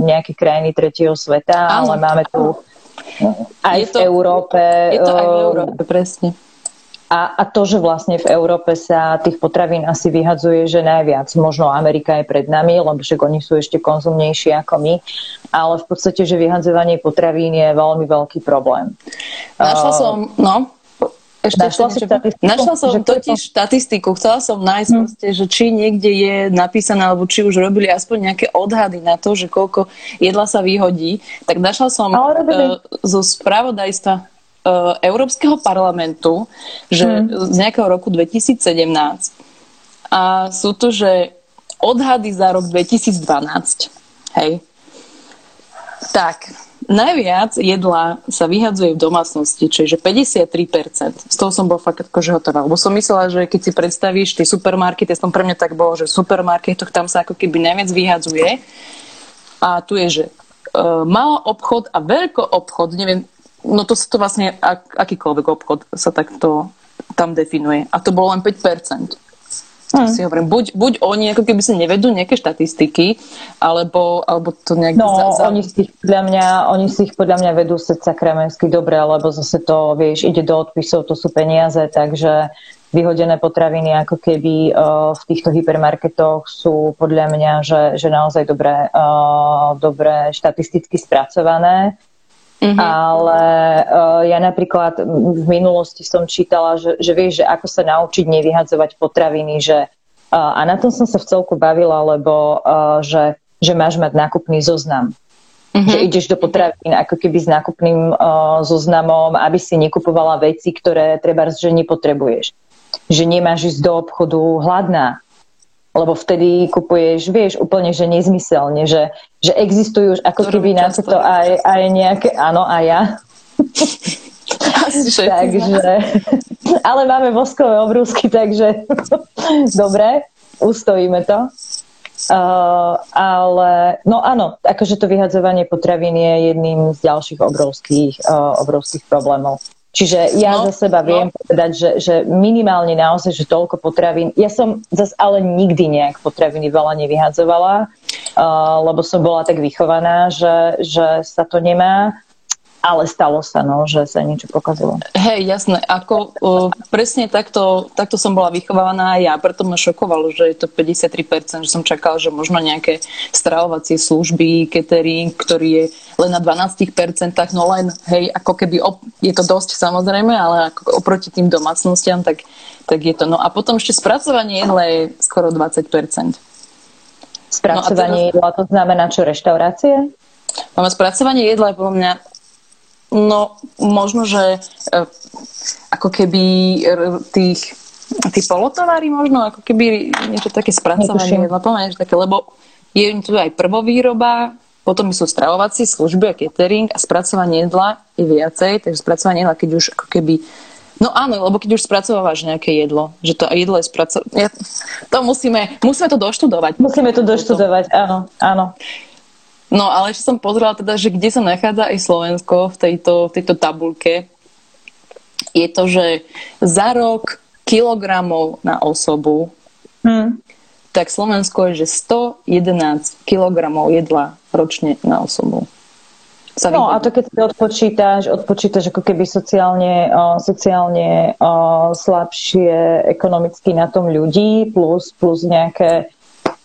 nejaké krajiny tretieho sveta, ale máme tu aj je v to, Európe. Je to aj v Európe, presne. A, a to, že vlastne v Európe sa tých potravín asi vyhadzuje, že najviac. Možno Amerika je pred nami, lebo však oni sú ešte konzumnejší ako my. Ale v podstate, že vyhadzovanie potravín je veľmi veľký problém. Našla som, no, ešte, našla, ešte štatistiku, našla som totiž štatistiku, chcela som nájsť hmm. proste, že či niekde je napísané, alebo či už robili aspoň nejaké odhady na to, že koľko jedla sa vyhodí. Tak našla som uh, zo spravodajstva uh, Európskeho parlamentu, že hmm. z nejakého roku 2017 a sú to, že odhady za rok 2012. Hej. Tak, najviac jedla sa vyhadzuje v domácnosti, čiže 53%. Z toho som bol fakt akože hotová. Lebo som myslela, že keď si predstavíš tie supermarkety, som pre mňa tak bolo, že v supermarketoch tam sa ako keby najviac vyhadzuje. A tu je, že uh, malo obchod a veľko obchod, neviem, no to sa to vlastne, ak, akýkoľvek obchod sa takto tam definuje. A to bolo len 5%. Hmm. Si hovorím, buď, buď oni ako keby si nevedú nejaké štatistiky, alebo, alebo to nejak... No, za, za... oni, si ich podľa mňa, oni si ich podľa mňa vedú srdca kremensky dobre, lebo zase to, vieš, ide do odpisov, to sú peniaze, takže vyhodené potraviny ako keby uh, v týchto hypermarketoch sú podľa mňa, že, že naozaj dobre, uh, dobre štatisticky spracované. Mm-hmm. Ale uh, ja napríklad v minulosti som čítala, že, že vieš, že ako sa naučiť nevyhadzovať potraviny, že uh, a na tom som sa v celku bavila, lebo uh, že, že máš mať nákupný zoznam. Mm-hmm. Že ideš do potravín ako keby s nákupným uh, zoznamom, aby si nekupovala veci, ktoré treba, že nepotrebuješ. Že nemáš ísť do obchodu hladná, lebo vtedy kupuješ, vieš, úplne, že nezmyselne, že, že existujú už ako keby na to aj, aj nejaké, áno, a ja. takže, ale máme voskové obrúsky, takže dobre, ustojíme to. Uh, ale no áno, akože to vyhadzovanie potravín je jedným z ďalších obrovských, uh, obrovských problémov. Čiže ja no, za seba no. viem povedať, že, že minimálne naozaj, že toľko potravín. Ja som zase ale nikdy nejak potraviny veľa nevyhadzovala, uh, lebo som bola tak vychovaná, že, že sa to nemá ale stalo sa, no, že sa niečo pokazilo. Hej, jasné. Ako uh, presne takto, takto som bola vychovávaná aj ja, preto ma šokovalo, že je to 53%, že som čakala, že možno nejaké stravovacie služby, catering, ktorý je len na 12%, no len, hej, ako keby, op- je to dosť samozrejme, ale ako oproti tým domácnostiam, tak, tak je to. No a potom ešte spracovanie jedla je skoro 20%. Spracovanie no jedla, to znamená čo, reštaurácie? Máme spracovanie jedla je podľa mňa No, možno, že e, ako keby tých, tí polotovári možno, ako keby niečo také spracovanie, že také, lebo je tu aj prvovýroba, potom sú stravovacie služby a catering a spracovanie jedla je viacej, takže spracovanie jedla, keď už ako keby No áno, lebo keď už spracovávaš nejaké jedlo, že to jedlo je spracované, to musíme, musíme to doštudovať. Musíme to doštudovať, áno, áno. No ale ešte som pozrela teda, že kde sa nachádza aj Slovensko v tejto, v tejto tabulke, je to, že za rok kilogramov na osobu, hmm. tak Slovensko je, že 111 kilogramov jedla ročne na osobu. Sa No a to keď si odpočítaš, odpočítaš ako keby sociálne, uh, sociálne uh, slabšie ekonomicky na tom ľudí plus, plus nejaké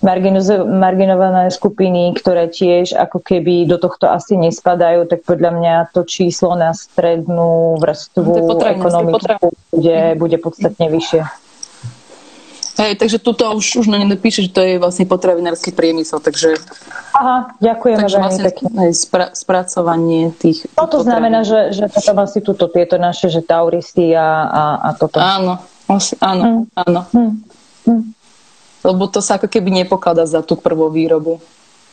marginované skupiny, ktoré tiež ako keby do tohto asi nespadajú, tak podľa mňa to číslo na strednú vrstvu ekonomiku bude, bude podstatne vyššie. Hej, takže tuto už, už na ne píše, že to je vlastne potravinársky priemysel, takže... Aha, ďakujem takže vlastne pekne. Spra, spracovanie tých... No to znamená, že, že potom asi tuto tieto naše, že tauristy a, a, a toto. Áno, asi, áno, hmm. áno. Hmm. Hmm. Lebo to sa ako keby nepokladá za tú prvovýrobu.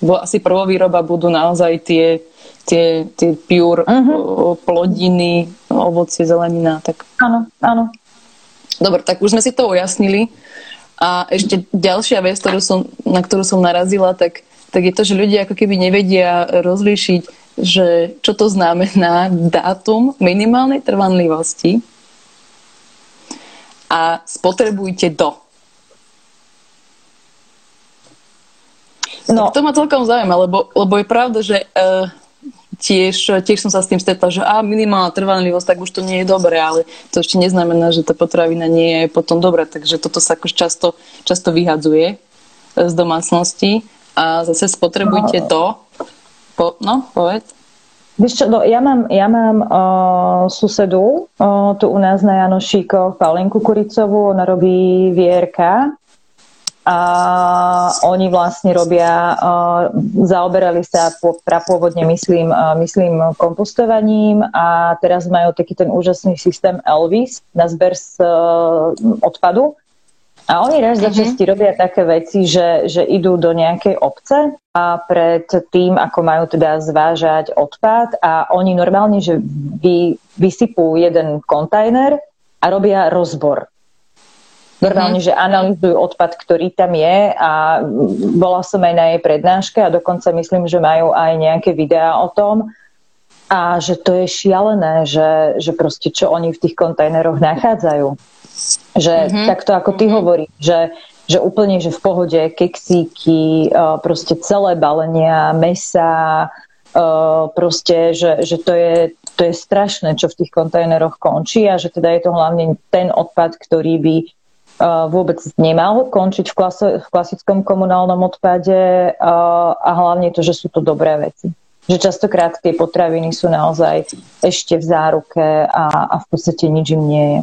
Bo asi prvovýroba budú naozaj tie, tie, tie pure uh-huh. plodiny, ovocie, zelenina. Tak... Áno, áno. Dobre, tak už sme si to ujasnili. A ešte ďalšia vec, ktorú som, na ktorú som narazila, tak, tak je to, že ľudia ako keby nevedia rozlíšiť, že čo to znamená dátum minimálnej trvanlivosti a spotrebujte do. No. Tak to ma celkom zaujíma, lebo, lebo je pravda, že uh, tiež, tiež som sa s tým stretla, že a minimálna trvanlivosť, tak už to nie je dobré, ale to ešte neznamená, že tá potravina nie je potom dobrá, takže toto sa akož často, často vyhadzuje z domácnosti a zase spotrebujte no. to. Po, no, povedz. Víš čo, no, ja mám, ja mám uh, susedu uh, tu u nás na Janošíko, Paulinku Kuricovú, ona robí vierka a oni vlastne robia, zaoberali sa prapôvodne, myslím, myslím, kompostovaním a teraz majú taký ten úžasný systém Elvis na zber z odpadu. A oni raz za časti mm-hmm. robia také veci, že, že idú do nejakej obce a pred tým, ako majú teda zvážať odpad a oni normálne, že vy, vysypú jeden kontajner a robia rozbor Normálne, mm-hmm. že analizujú odpad, ktorý tam je a bola som aj na jej prednáške a dokonca myslím, že majú aj nejaké videá o tom a že to je šialené, že, že proste čo oni v tých kontajneroch nachádzajú. Že mm-hmm. takto ako ty mm-hmm. hovoríš, že, že úplne, že v pohode keksíky, proste celé balenia, mesa, proste, že, že to, je, to je strašné, čo v tých kontajneroch končí a že teda je to hlavne ten odpad, ktorý by vôbec nemal končiť v, klasi- v klasickom komunálnom odpade a hlavne to, že sú to dobré veci. Že častokrát tie potraviny sú naozaj ešte v záruke a, a v podstate nič im nie je.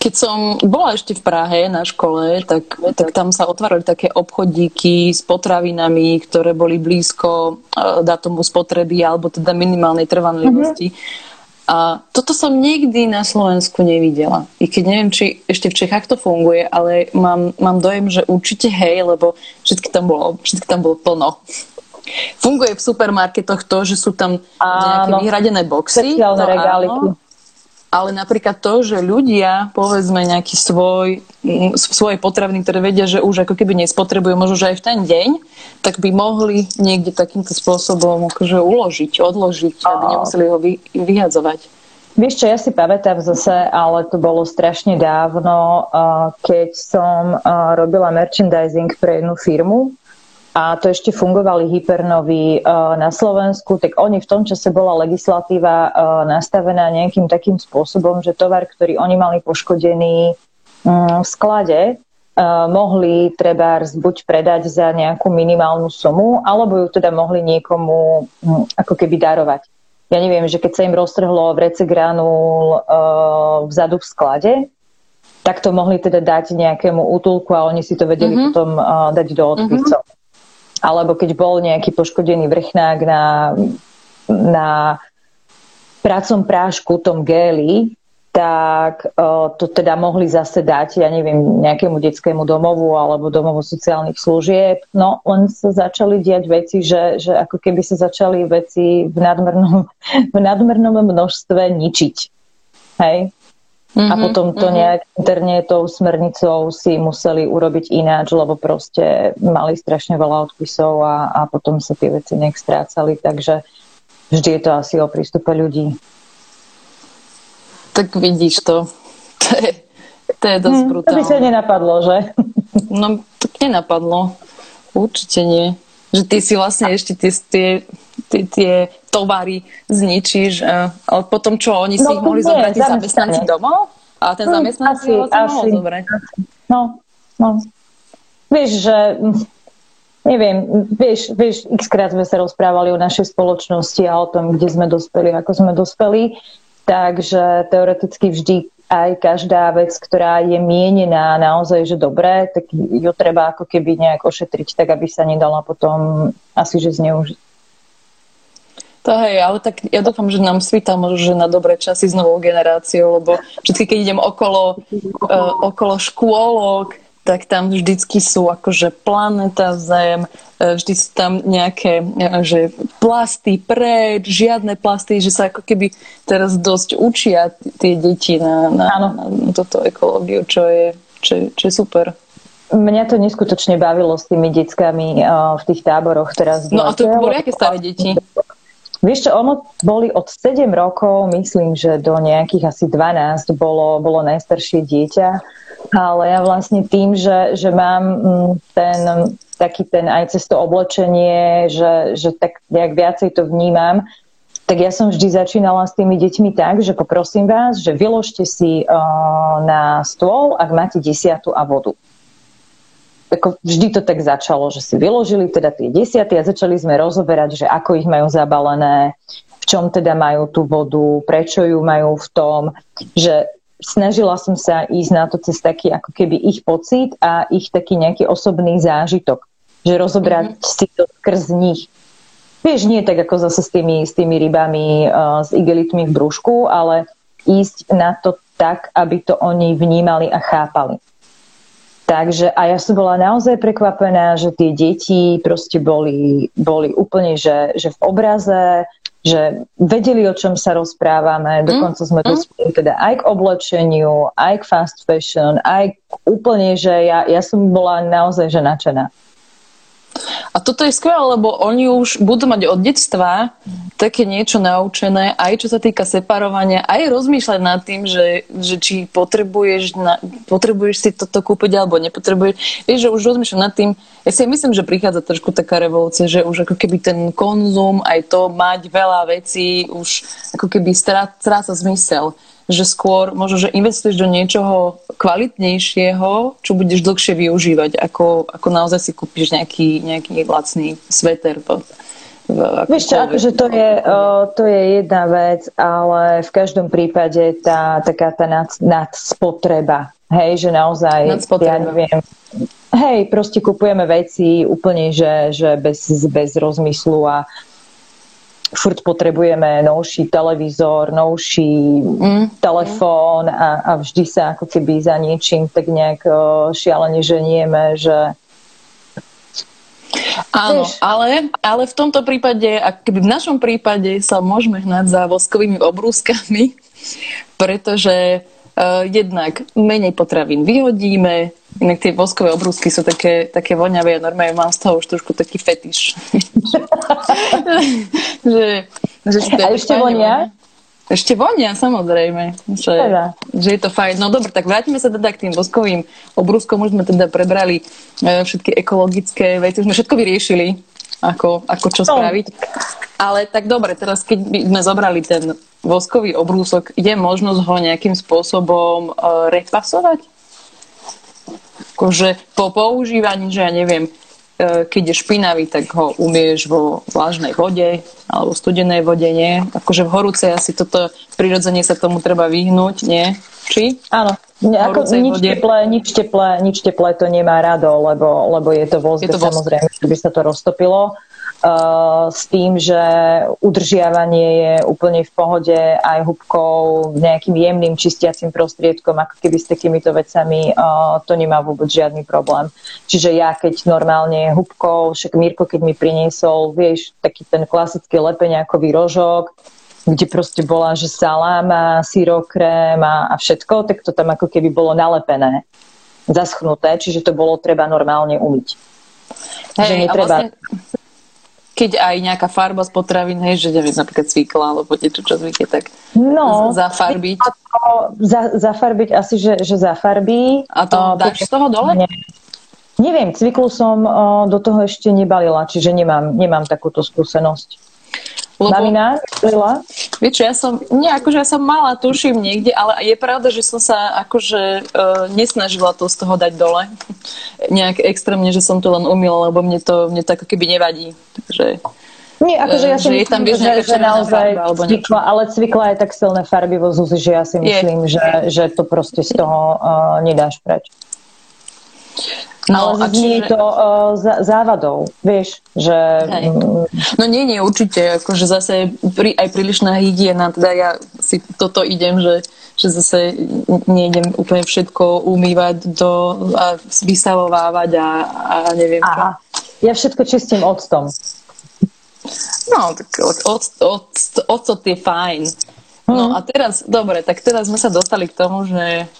Keď som bola ešte v Prahe na škole, tak, tak tam sa otvárali také obchodíky s potravinami, ktoré boli blízko datumu spotreby alebo teda minimálnej trvanlivosti. Mm-hmm. A toto som nikdy na Slovensku nevidela. I keď neviem, či ešte v Čechách to funguje, ale mám, mám dojem, že určite hej, lebo všetky tam bolo, všetky tam bolo plno. Funguje v supermarketoch to, že sú tam nejaké vyhradené boxy. Speciálne regáliky ale napríklad to, že ľudia, povedzme nejaký svoj, svoje potraviny, ktoré vedia, že už ako keby nespotrebujú možno, že aj v ten deň, tak by mohli niekde takýmto spôsobom akože uložiť, odložiť, aby nemuseli ho vy, vyhadzovať. Vieš čo, ja si pamätám zase, ale to bolo strašne dávno, keď som robila merchandising pre jednu firmu a to ešte fungovali hypernoví uh, na Slovensku, tak oni v tom čase bola legislatíva uh, nastavená nejakým takým spôsobom, že tovar, ktorý oni mali poškodený um, v sklade, uh, mohli treba buď predať za nejakú minimálnu sumu, alebo ju teda mohli niekomu um, ako keby darovať. Ja neviem, že keď sa im roztrhlo v rece granul vzadu v sklade, tak to mohli teda dať nejakému útulku a oni si to vedeli mm-hmm. potom dať do odpisov. Mm-hmm alebo keď bol nejaký poškodený vrchnák na, na prácom prášku, tom géli, tak uh, to teda mohli zase dať, ja neviem, nejakému detskému domovu alebo domovu sociálnych služieb. No len sa začali diať veci, že, že ako keby sa začali veci v nadmernom, v nadmernom množstve ničiť. Hej? Mm-hmm, a potom to mm-hmm. nejak interne tou smernicou si museli urobiť ináč, lebo proste mali strašne veľa odpisov a, a potom sa tie veci nejak strácali, takže vždy je to asi o prístupe ľudí. Tak vidíš to. To je, to je dosť hmm, brutálne. To by sa nenapadlo, že? No, tak nenapadlo. Určite nie. Že ty si vlastne ešte tie, tie, tie, tovary zničíš, ale potom čo, oni si no, ich mohli zobrať tí zamestnanci domov? A ten hm, zamestnanec si ho mohol zobrať. No, no. Vieš, že neviem, vieš, vieš, x krát sme sa rozprávali o našej spoločnosti a o tom, kde sme dospeli, ako sme dospeli. Takže teoreticky vždy aj každá vec, ktorá je mienená naozaj, že dobré, tak ju treba ako keby nejak ošetriť, tak aby sa nedala potom asi, že zneužiť. To hej, ale tak ja dúfam, že nám svíta možno, že na dobré časy s novou generáciou, lebo vždy, keď idem okolo, uh, okolo škôlok, tak tam vždycky sú akože planeta Zem, e, vždy sú tam nejaké e, že plasty preč, žiadne plasty, že sa ako keby teraz dosť učia tie deti na, na, na, na toto ekológiu, čo je, čo, čo je super. Mňa to neskutočne bavilo s tými deckami v tých táboroch teraz. No a to boli aké staré deti? Vieš čo, ono boli od 7 rokov, myslím, že do nejakých asi 12 bolo, bolo najstaršie dieťa ale ja vlastne tým, že, že mám mm, ten taký ten aj cez to oblečenie, že, že tak nejak viacej to vnímam, tak ja som vždy začínala s tými deťmi tak, že poprosím vás, že vyložte si uh, na stôl, ak máte desiatu a vodu. Ako vždy to tak začalo, že si vyložili teda tie desiaty a začali sme rozoberať, že ako ich majú zabalené, v čom teda majú tú vodu, prečo ju majú v tom, že snažila som sa ísť na to cez taký ako keby ich pocit a ich taký nejaký osobný zážitok. Že rozobrať mm-hmm. si to skrz nich. Vieš, nie tak ako zase s tými, s tými rybami, uh, s igelitmi v brúšku, ale ísť na to tak, aby to oni vnímali a chápali. Takže a ja som bola naozaj prekvapená, že tie deti proste boli, boli úplne, že, že v obraze, že vedeli, o čom sa rozprávame, mm. dokonca sme to mm. teda aj k oblečeniu, aj k fast fashion, aj úplne, že ja, ja som bola naozaj že nadšená. A toto je skvelé, lebo oni už budú mať od detstva také niečo naučené, aj čo sa týka separovania, aj rozmýšľať nad tým, že, že či potrebuješ, na, potrebuješ si toto kúpiť alebo nepotrebuješ. Vieš, že už rozmýšľam nad tým, ja si myslím, že prichádza trošku taká revolúcia, že už ako keby ten konzum, aj to mať veľa vecí, už ako keby stráca zmysel že skôr možno, že investuješ do niečoho kvalitnejšieho, čo budeš dlhšie využívať, ako, ako naozaj si kúpiš nejaký, nejaký lacný sveter. Vieš čo, akože to je, o, to je jedna vec, ale v každom prípade tá taká tá nad, nadspotreba, hej, že naozaj, ja neviem, hej, proste kupujeme veci úplne, že, že bez, bez rozmyslu a furt potrebujeme novší televízor, novší mm. telefón a, a vždy sa ako keby za niečím tak nejak šialene ženieme, že Áno, ale, ale v tomto prípade, keby v našom prípade sa môžeme hnať za voskovými obrúskami, pretože uh, jednak menej potravín vyhodíme, inak tie voskové obrúsky sú také, také voňavé a normálne mám z toho už trošku taký fetiš. že, že to a ešte vonia? Ešte vonia, samozrejme. Že, teda. že je to fajn. No dobre, tak vrátime sa teda k tým voskovým obrúskom. Už sme teda prebrali e, všetky ekologické veci. Už sme všetko vyriešili, ako, ako čo no. spraviť. Ale tak dobre, teraz keď by sme zobrali ten voskový obrúsok, je možnosť ho nejakým spôsobom e, repasovať? Akože po používaní, že ja neviem, keď je špinavý, tak ho umieš vo vlažnej vode alebo studenej vode, nie? Akože v horúcej asi toto prirodzene sa tomu treba vyhnúť, nie? Či? Áno. Ako, nič, teplé, nič, teplé, nič teplé to nemá rado, lebo, lebo je to vozde, samozrejme, že by sa to roztopilo. Uh, s tým, že udržiavanie je úplne v pohode aj hubkou, nejakým jemným čistiacím prostriedkom, ako keby s takýmito vecami uh, to nemá vôbec žiadny problém. Čiže ja keď normálne hubkou, však Mirko keď mi priniesol, vieš, taký ten klasický lepeňakový rožok, kde proste bola, že saláma, syrokrém a, a všetko, tak to tam ako keby bolo nalepené, zaschnuté, čiže to bolo treba normálne umyť. Hej, že netreba... vlastne, keď aj nejaká farba z potravín, hej, že neviem, napríklad cvikla, alebo niečo, čo zvykne, tak no, zafarbiť. Za, zafarbiť asi, že, že zafarbí. A to uh, dáš z toho dole? Nie. Neviem, cviklu som uh, do toho ešte nebalila, čiže nemám, nemám takúto skúsenosť. Lebo, Mamina? Vieš ja som, nie, akože ja som mala, tuším niekde, ale je pravda, že som sa akože uh, nesnažila to z toho dať dole. Nejak extrémne, že som to len umila, lebo mne to, mne to ako keby nevadí. Takže, nie, akože ja si že myslím, tam že, že naozaj cvikla, ale cvikla je tak silné farbivo Zuzi, že ja si myslím, že, že to proste z toho uh, nedáš preč. No, ale znie čiže... to uh, závadou, vieš, že... Hej. No nie, nie, určite, akože zase pri, aj prílišná hygiena, teda ja si toto idem, že, že zase nejdem úplne všetko umývať do, a vystavovávať a, a neviem Aha. čo. Ja všetko čistím octom. No, tak ocot je fajn. No mhm. a teraz, dobre, tak teraz sme sa dostali k tomu, že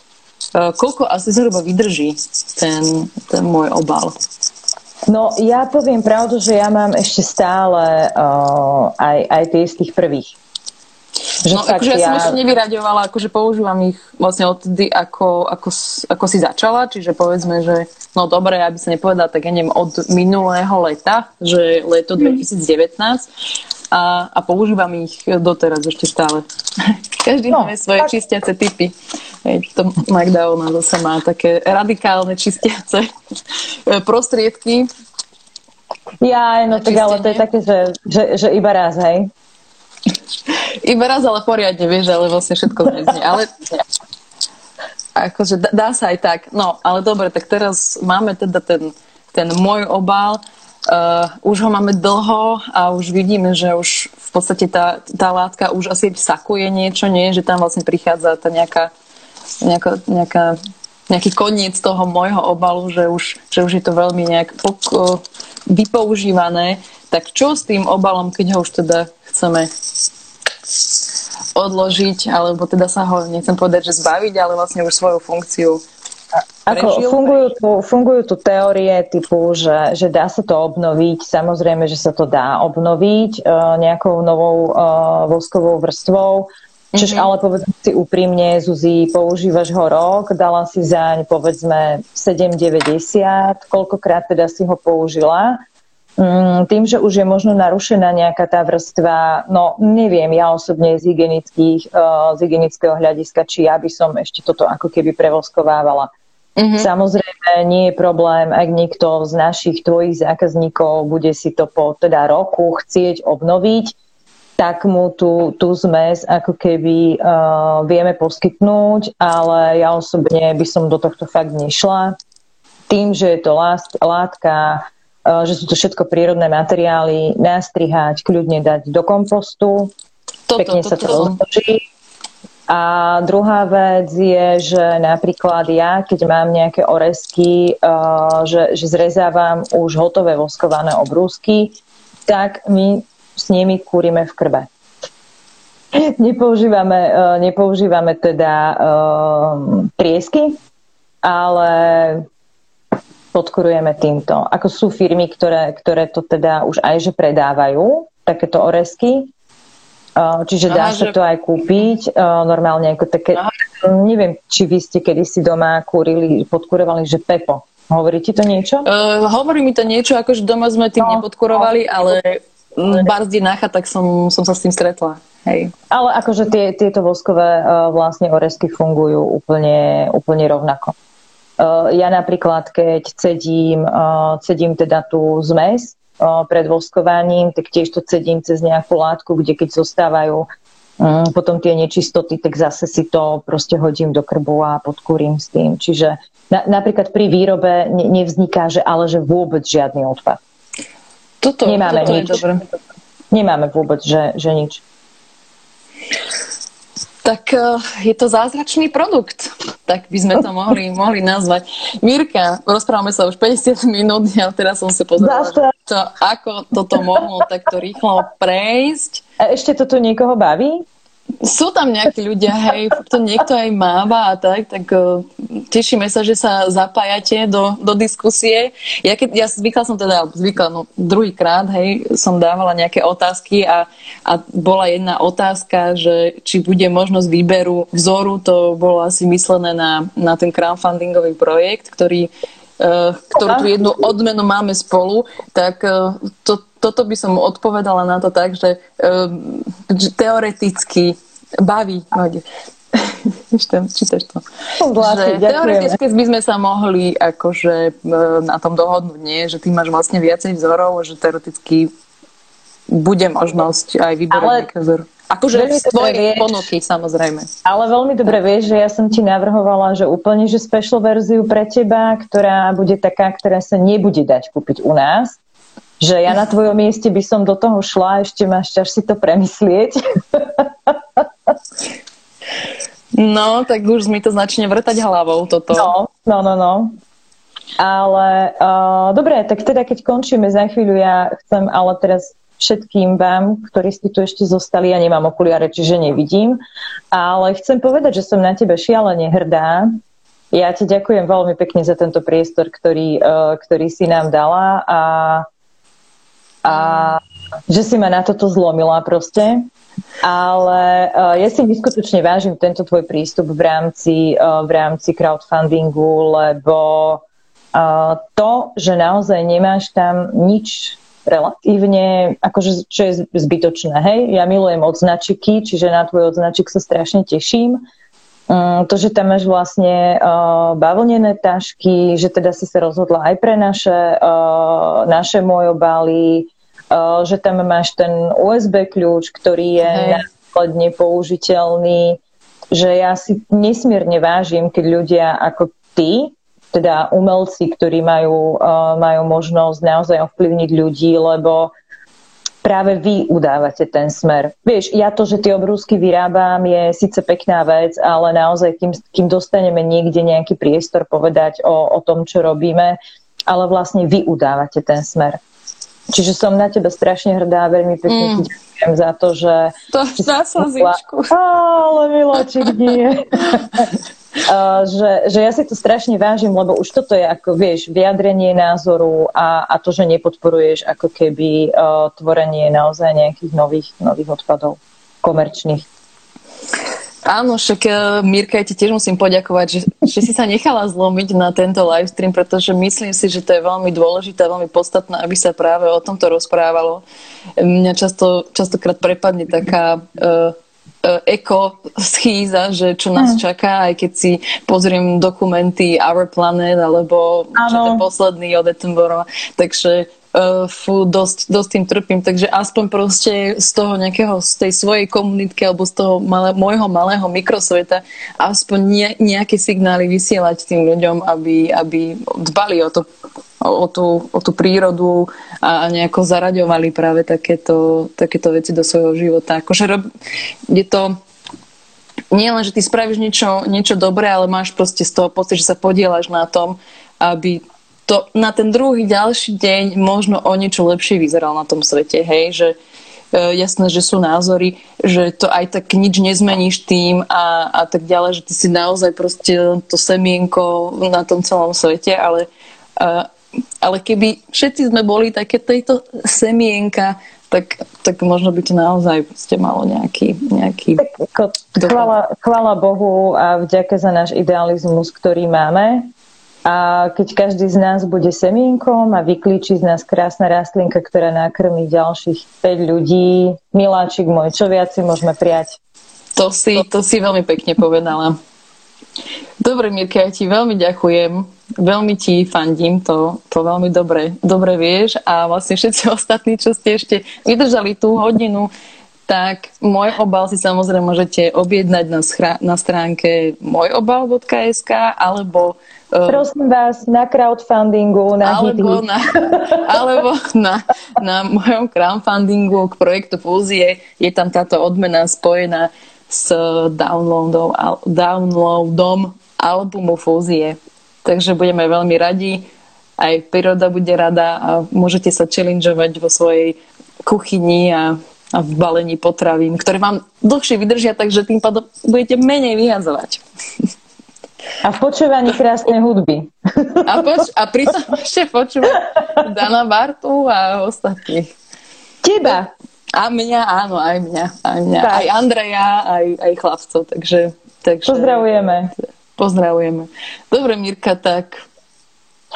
koľko asi zhruba vydrží ten, ten môj obal? No ja poviem pravdu, že ja mám ešte stále uh, aj, aj tie z tých prvých. Že no, akože ja, ja som ešte nevyraďovala, akože používam ich vlastne odtedy, ako, ako, ako si začala, čiže povedzme, že no dobre, aby sa nepovedala, tak ja neviem, od minulého leta, že leto 2019 a, a používam ich doteraz ešte stále. Každý no, máme svoje tak... čistiace typy. Hej, to Magda, ona zase má také radikálne čistiace prostriedky. Ja, no tak ale to je také, že, že, že iba raz, hej? Iba raz, ale poriadne, vieš, ale vlastne všetko zmizne. Ale akože dá, dá sa aj tak. No, ale dobre, tak teraz máme teda ten, ten môj obal. Uh, už ho máme dlho a už vidíme, že už v podstate tá, tá látka už asi sakuje niečo, nie? Že tam vlastne prichádza tá nejaká nejaká, nejaká, nejaký koniec toho môjho obalu, že už, že už je to veľmi nejak pok- vypoužívané, tak čo s tým obalom, keď ho už teda chceme odložiť, alebo teda sa ho, nechcem povedať, že zbaviť, ale vlastne už svoju funkciu ako fungujú, tu, fungujú tu teórie typu, že, že dá sa to obnoviť. Samozrejme, že sa to dá obnoviť uh, nejakou novou uh, voskovou vrstvou. Čiže mm-hmm. ale povedzme si úprimne, Zuzi, používaš ho rok, dala si zaň povedzme 7,90, koľkokrát teda si ho použila. Mm, tým, že už je možno narušená nejaká tá vrstva, no neviem, ja osobne z, hygienických, uh, z hygienického hľadiska, či ja by som ešte toto ako keby prevoskovávala. Mm-hmm. Samozrejme, nie je problém, ak niekto z našich tvojich zákazníkov bude si to po teda roku chcieť obnoviť, tak mu tú, tú zmes ako keby uh, vieme poskytnúť, ale ja osobne by som do tohto fakt nešla. Tým, že je to látka, uh, že sú to všetko prírodné materiály, nastrihať, kľudne dať do kompostu, toto, pekne toto, sa to rozloží. A druhá vec je, že napríklad ja, keď mám nejaké oresky, že, že zrezávam už hotové voskované obrúsky, tak my s nimi kúrime v krbe. nepoužívame, uh, nepoužívame teda triesky, ale podkurujeme týmto. Ako sú firmy, ktoré, ktoré to teda už aj že predávajú, takéto oresky, uh, čiže dá Aha, sa že... to aj kúpiť uh, normálne ako také, Aha. neviem, či vy ste kedysi doma kúrili, podkurovali, že Pepo. Hovorí ti to niečo? Uh, hovorí mi to niečo, akože doma sme tým no, nepodkurovali, no, ale Mm, barzdinácha, tak som, som sa s tým stretla. Hej. Ale akože tie, tieto voskové uh, vlastne oresky fungujú úplne, úplne rovnako. Uh, ja napríklad, keď cedím, uh, cedím teda tú zmes pred voskovaním, tak tiež to cedím cez nejakú látku, kde keď zostávajú um, potom tie nečistoty, tak zase si to proste hodím do krbu a podkúrim s tým. Čiže na, napríklad pri výrobe ne, nevzniká, že ale že vôbec žiadny odpad. Toto, Nemáme toto nič. Je dobré. Nemáme vôbec, že, že nič. Tak uh, je to zázračný produkt. tak by sme to mohli, mohli nazvať. Mirka, rozprávame sa už 50 minút, ja teraz som si pozrela, to, ako toto mohlo takto rýchlo prejsť. A ešte to tu niekoho baví? Sú tam nejakí ľudia, hej, to niekto aj máva a tak, tak uh, tešíme sa, že sa zapájate do, do diskusie. Ja, keď, ja zvykla som teda, zvykla, no druhýkrát, hej, som dávala nejaké otázky a, a bola jedna otázka, že či bude možnosť výberu vzoru, to bolo asi myslené na, na ten crowdfundingový projekt, ktorý ktorú tu jednu odmenu máme spolu, tak uh, to, toto by som odpovedala na to tak, že, že teoreticky baví. Čítaš to. Že teoreticky by sme sa mohli akože na tom dohodnúť, nie? že ty máš vlastne viacej vzorov, že teoreticky bude možnosť aj vyberať Ale... nejaké Akože z tvojej ponuky, samozrejme. Ale veľmi dobre vieš, že ja som ti navrhovala, že úplne, že special verziu pre teba, ktorá bude taká, ktorá sa nebude dať kúpiť u nás že ja na tvojom mieste by som do toho šla, ešte máš čas si to premyslieť. No, tak už mi to začne vrtať hlavou toto. No, no, no, no. Ale uh, dobre, tak teda keď končíme za chvíľu, ja chcem ale teraz všetkým vám, ktorí ste tu ešte zostali, ja nemám okuliare, čiže nevidím, ale chcem povedať, že som na teba šialene hrdá. Ja ti ďakujem veľmi pekne za tento priestor, ktorý, uh, ktorý si nám dala a a že si ma na toto zlomila proste. Ale uh, ja si neskutočne vážim tento tvoj prístup v rámci, uh, v rámci crowdfundingu, lebo to, že naozaj nemáš tam nič relatívne, akože čo je zbytočné, hej? Ja milujem odznačiky, čiže na tvoj odznačik sa strašne teším. Um, to, že tam máš vlastne uh, bavlnené tašky, že teda si sa rozhodla aj pre naše, uh, naše mojobaly, že tam máš ten USB kľúč, ktorý je následne použiteľný, že ja si nesmierne vážim, keď ľudia ako ty, teda umelci, ktorí majú, majú možnosť naozaj ovplyvniť ľudí, lebo práve vy udávate ten smer. Vieš, ja to, že tie obrúsky vyrábam, je síce pekná vec, ale naozaj, kým, kým dostaneme niekde nejaký priestor povedať o, o tom, čo robíme, ale vlastne vy udávate ten smer. Čiže som na teba strašne hrdá veľmi pekne mm. ti ďakujem za to, že... To na slzičku. Ale miláčik nie. Že, že ja si to strašne vážim, lebo už toto je ako, vieš, vyjadrenie názoru a, a to, že nepodporuješ ako keby uh, tvorenie naozaj nejakých nových, nových odpadov komerčných. Áno, však e, Mirka, ja ti tiež musím poďakovať, že, že si sa nechala zlomiť na tento live stream, pretože myslím si, že to je veľmi dôležité, veľmi podstatné, aby sa práve o tomto rozprávalo. Mňa často, častokrát prepadne taká uh, eko schýza, že čo nás mm. čaká, aj keď si pozriem dokumenty Our Planet alebo čo ten posledný od Attenborough. Takže uh, fú, dosť, dosť tým trpím, takže aspoň proste z toho nejakého, z tej svojej komunitky alebo z toho malé, môjho malého mikrosveta aspoň ne, nejaké signály vysielať tým ľuďom, aby, aby dbali o to o tú, o tú prírodu a nejako zaraďovali práve takéto, takéto veci do svojho života. Akože rob, je to nie len, že ty spravíš niečo, niečo dobré, ale máš proste z toho pocit, že sa podielaš na tom, aby to na ten druhý ďalší deň možno o niečo lepšie vyzeral na tom svete, hej, že e, jasné, že sú názory, že to aj tak nič nezmeníš tým a, a tak ďalej, že ty si naozaj proste to semienko na tom celom svete, ale, e, ale keby všetci sme boli také tejto semienka, tak, tak možno by to naozaj ste malo nejaký, nejaký tak, ako, chvala, chvala Bohu a vďaka za náš idealizmus, ktorý máme, a keď každý z nás bude semienkom a vyklíči z nás krásna rastlinka, ktorá nakrmí ďalších 5 ľudí, miláčik môj, čo viac si môžeme prijať? To si, to si veľmi pekne povedala. Dobre, Mirka, ja ti veľmi ďakujem. Veľmi ti fandím, to, to veľmi dobre, dobre vieš a vlastne všetci ostatní, čo ste ešte vydržali tú hodinu, tak môj obal si samozrejme môžete objednať na, schra- na stránke mojobal.sk alebo Prosím vás, na crowdfundingu, na alebo na, alebo na, na mojom crowdfundingu k projektu Fúzie je tam táto odmena spojená s downloadom, downloadom albumu Fúzie. Takže budeme veľmi radi, aj príroda bude rada a môžete sa challengeovať vo svojej kuchyni a, a v balení potravín, ktoré vám dlhšie vydržia, takže tým pádom budete menej vyhazovať. A v počúvaní krásnej hudby. A, poč- a pritom ešte počúvať Dana Bartu a ostatných. Teba. A mňa, áno, aj mňa. Aj, mňa, aj Andreja, aj, aj chlapcov. Takže, takže, Pozdravujeme. Pozdravujeme. Dobre, Mirka, tak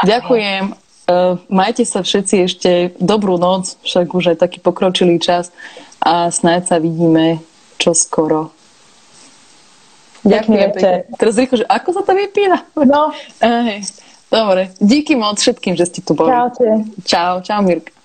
ďakujem. Uh, majte sa všetci ešte dobrú noc, však už aj taký pokročilý čas a snáď sa vidíme čo Ďakujem. Teraz rýchlo, že ako sa to vypína? No. Ej, dobre, díky moc všetkým, že ste tu boli. Čaute. Čau, čau Mirka.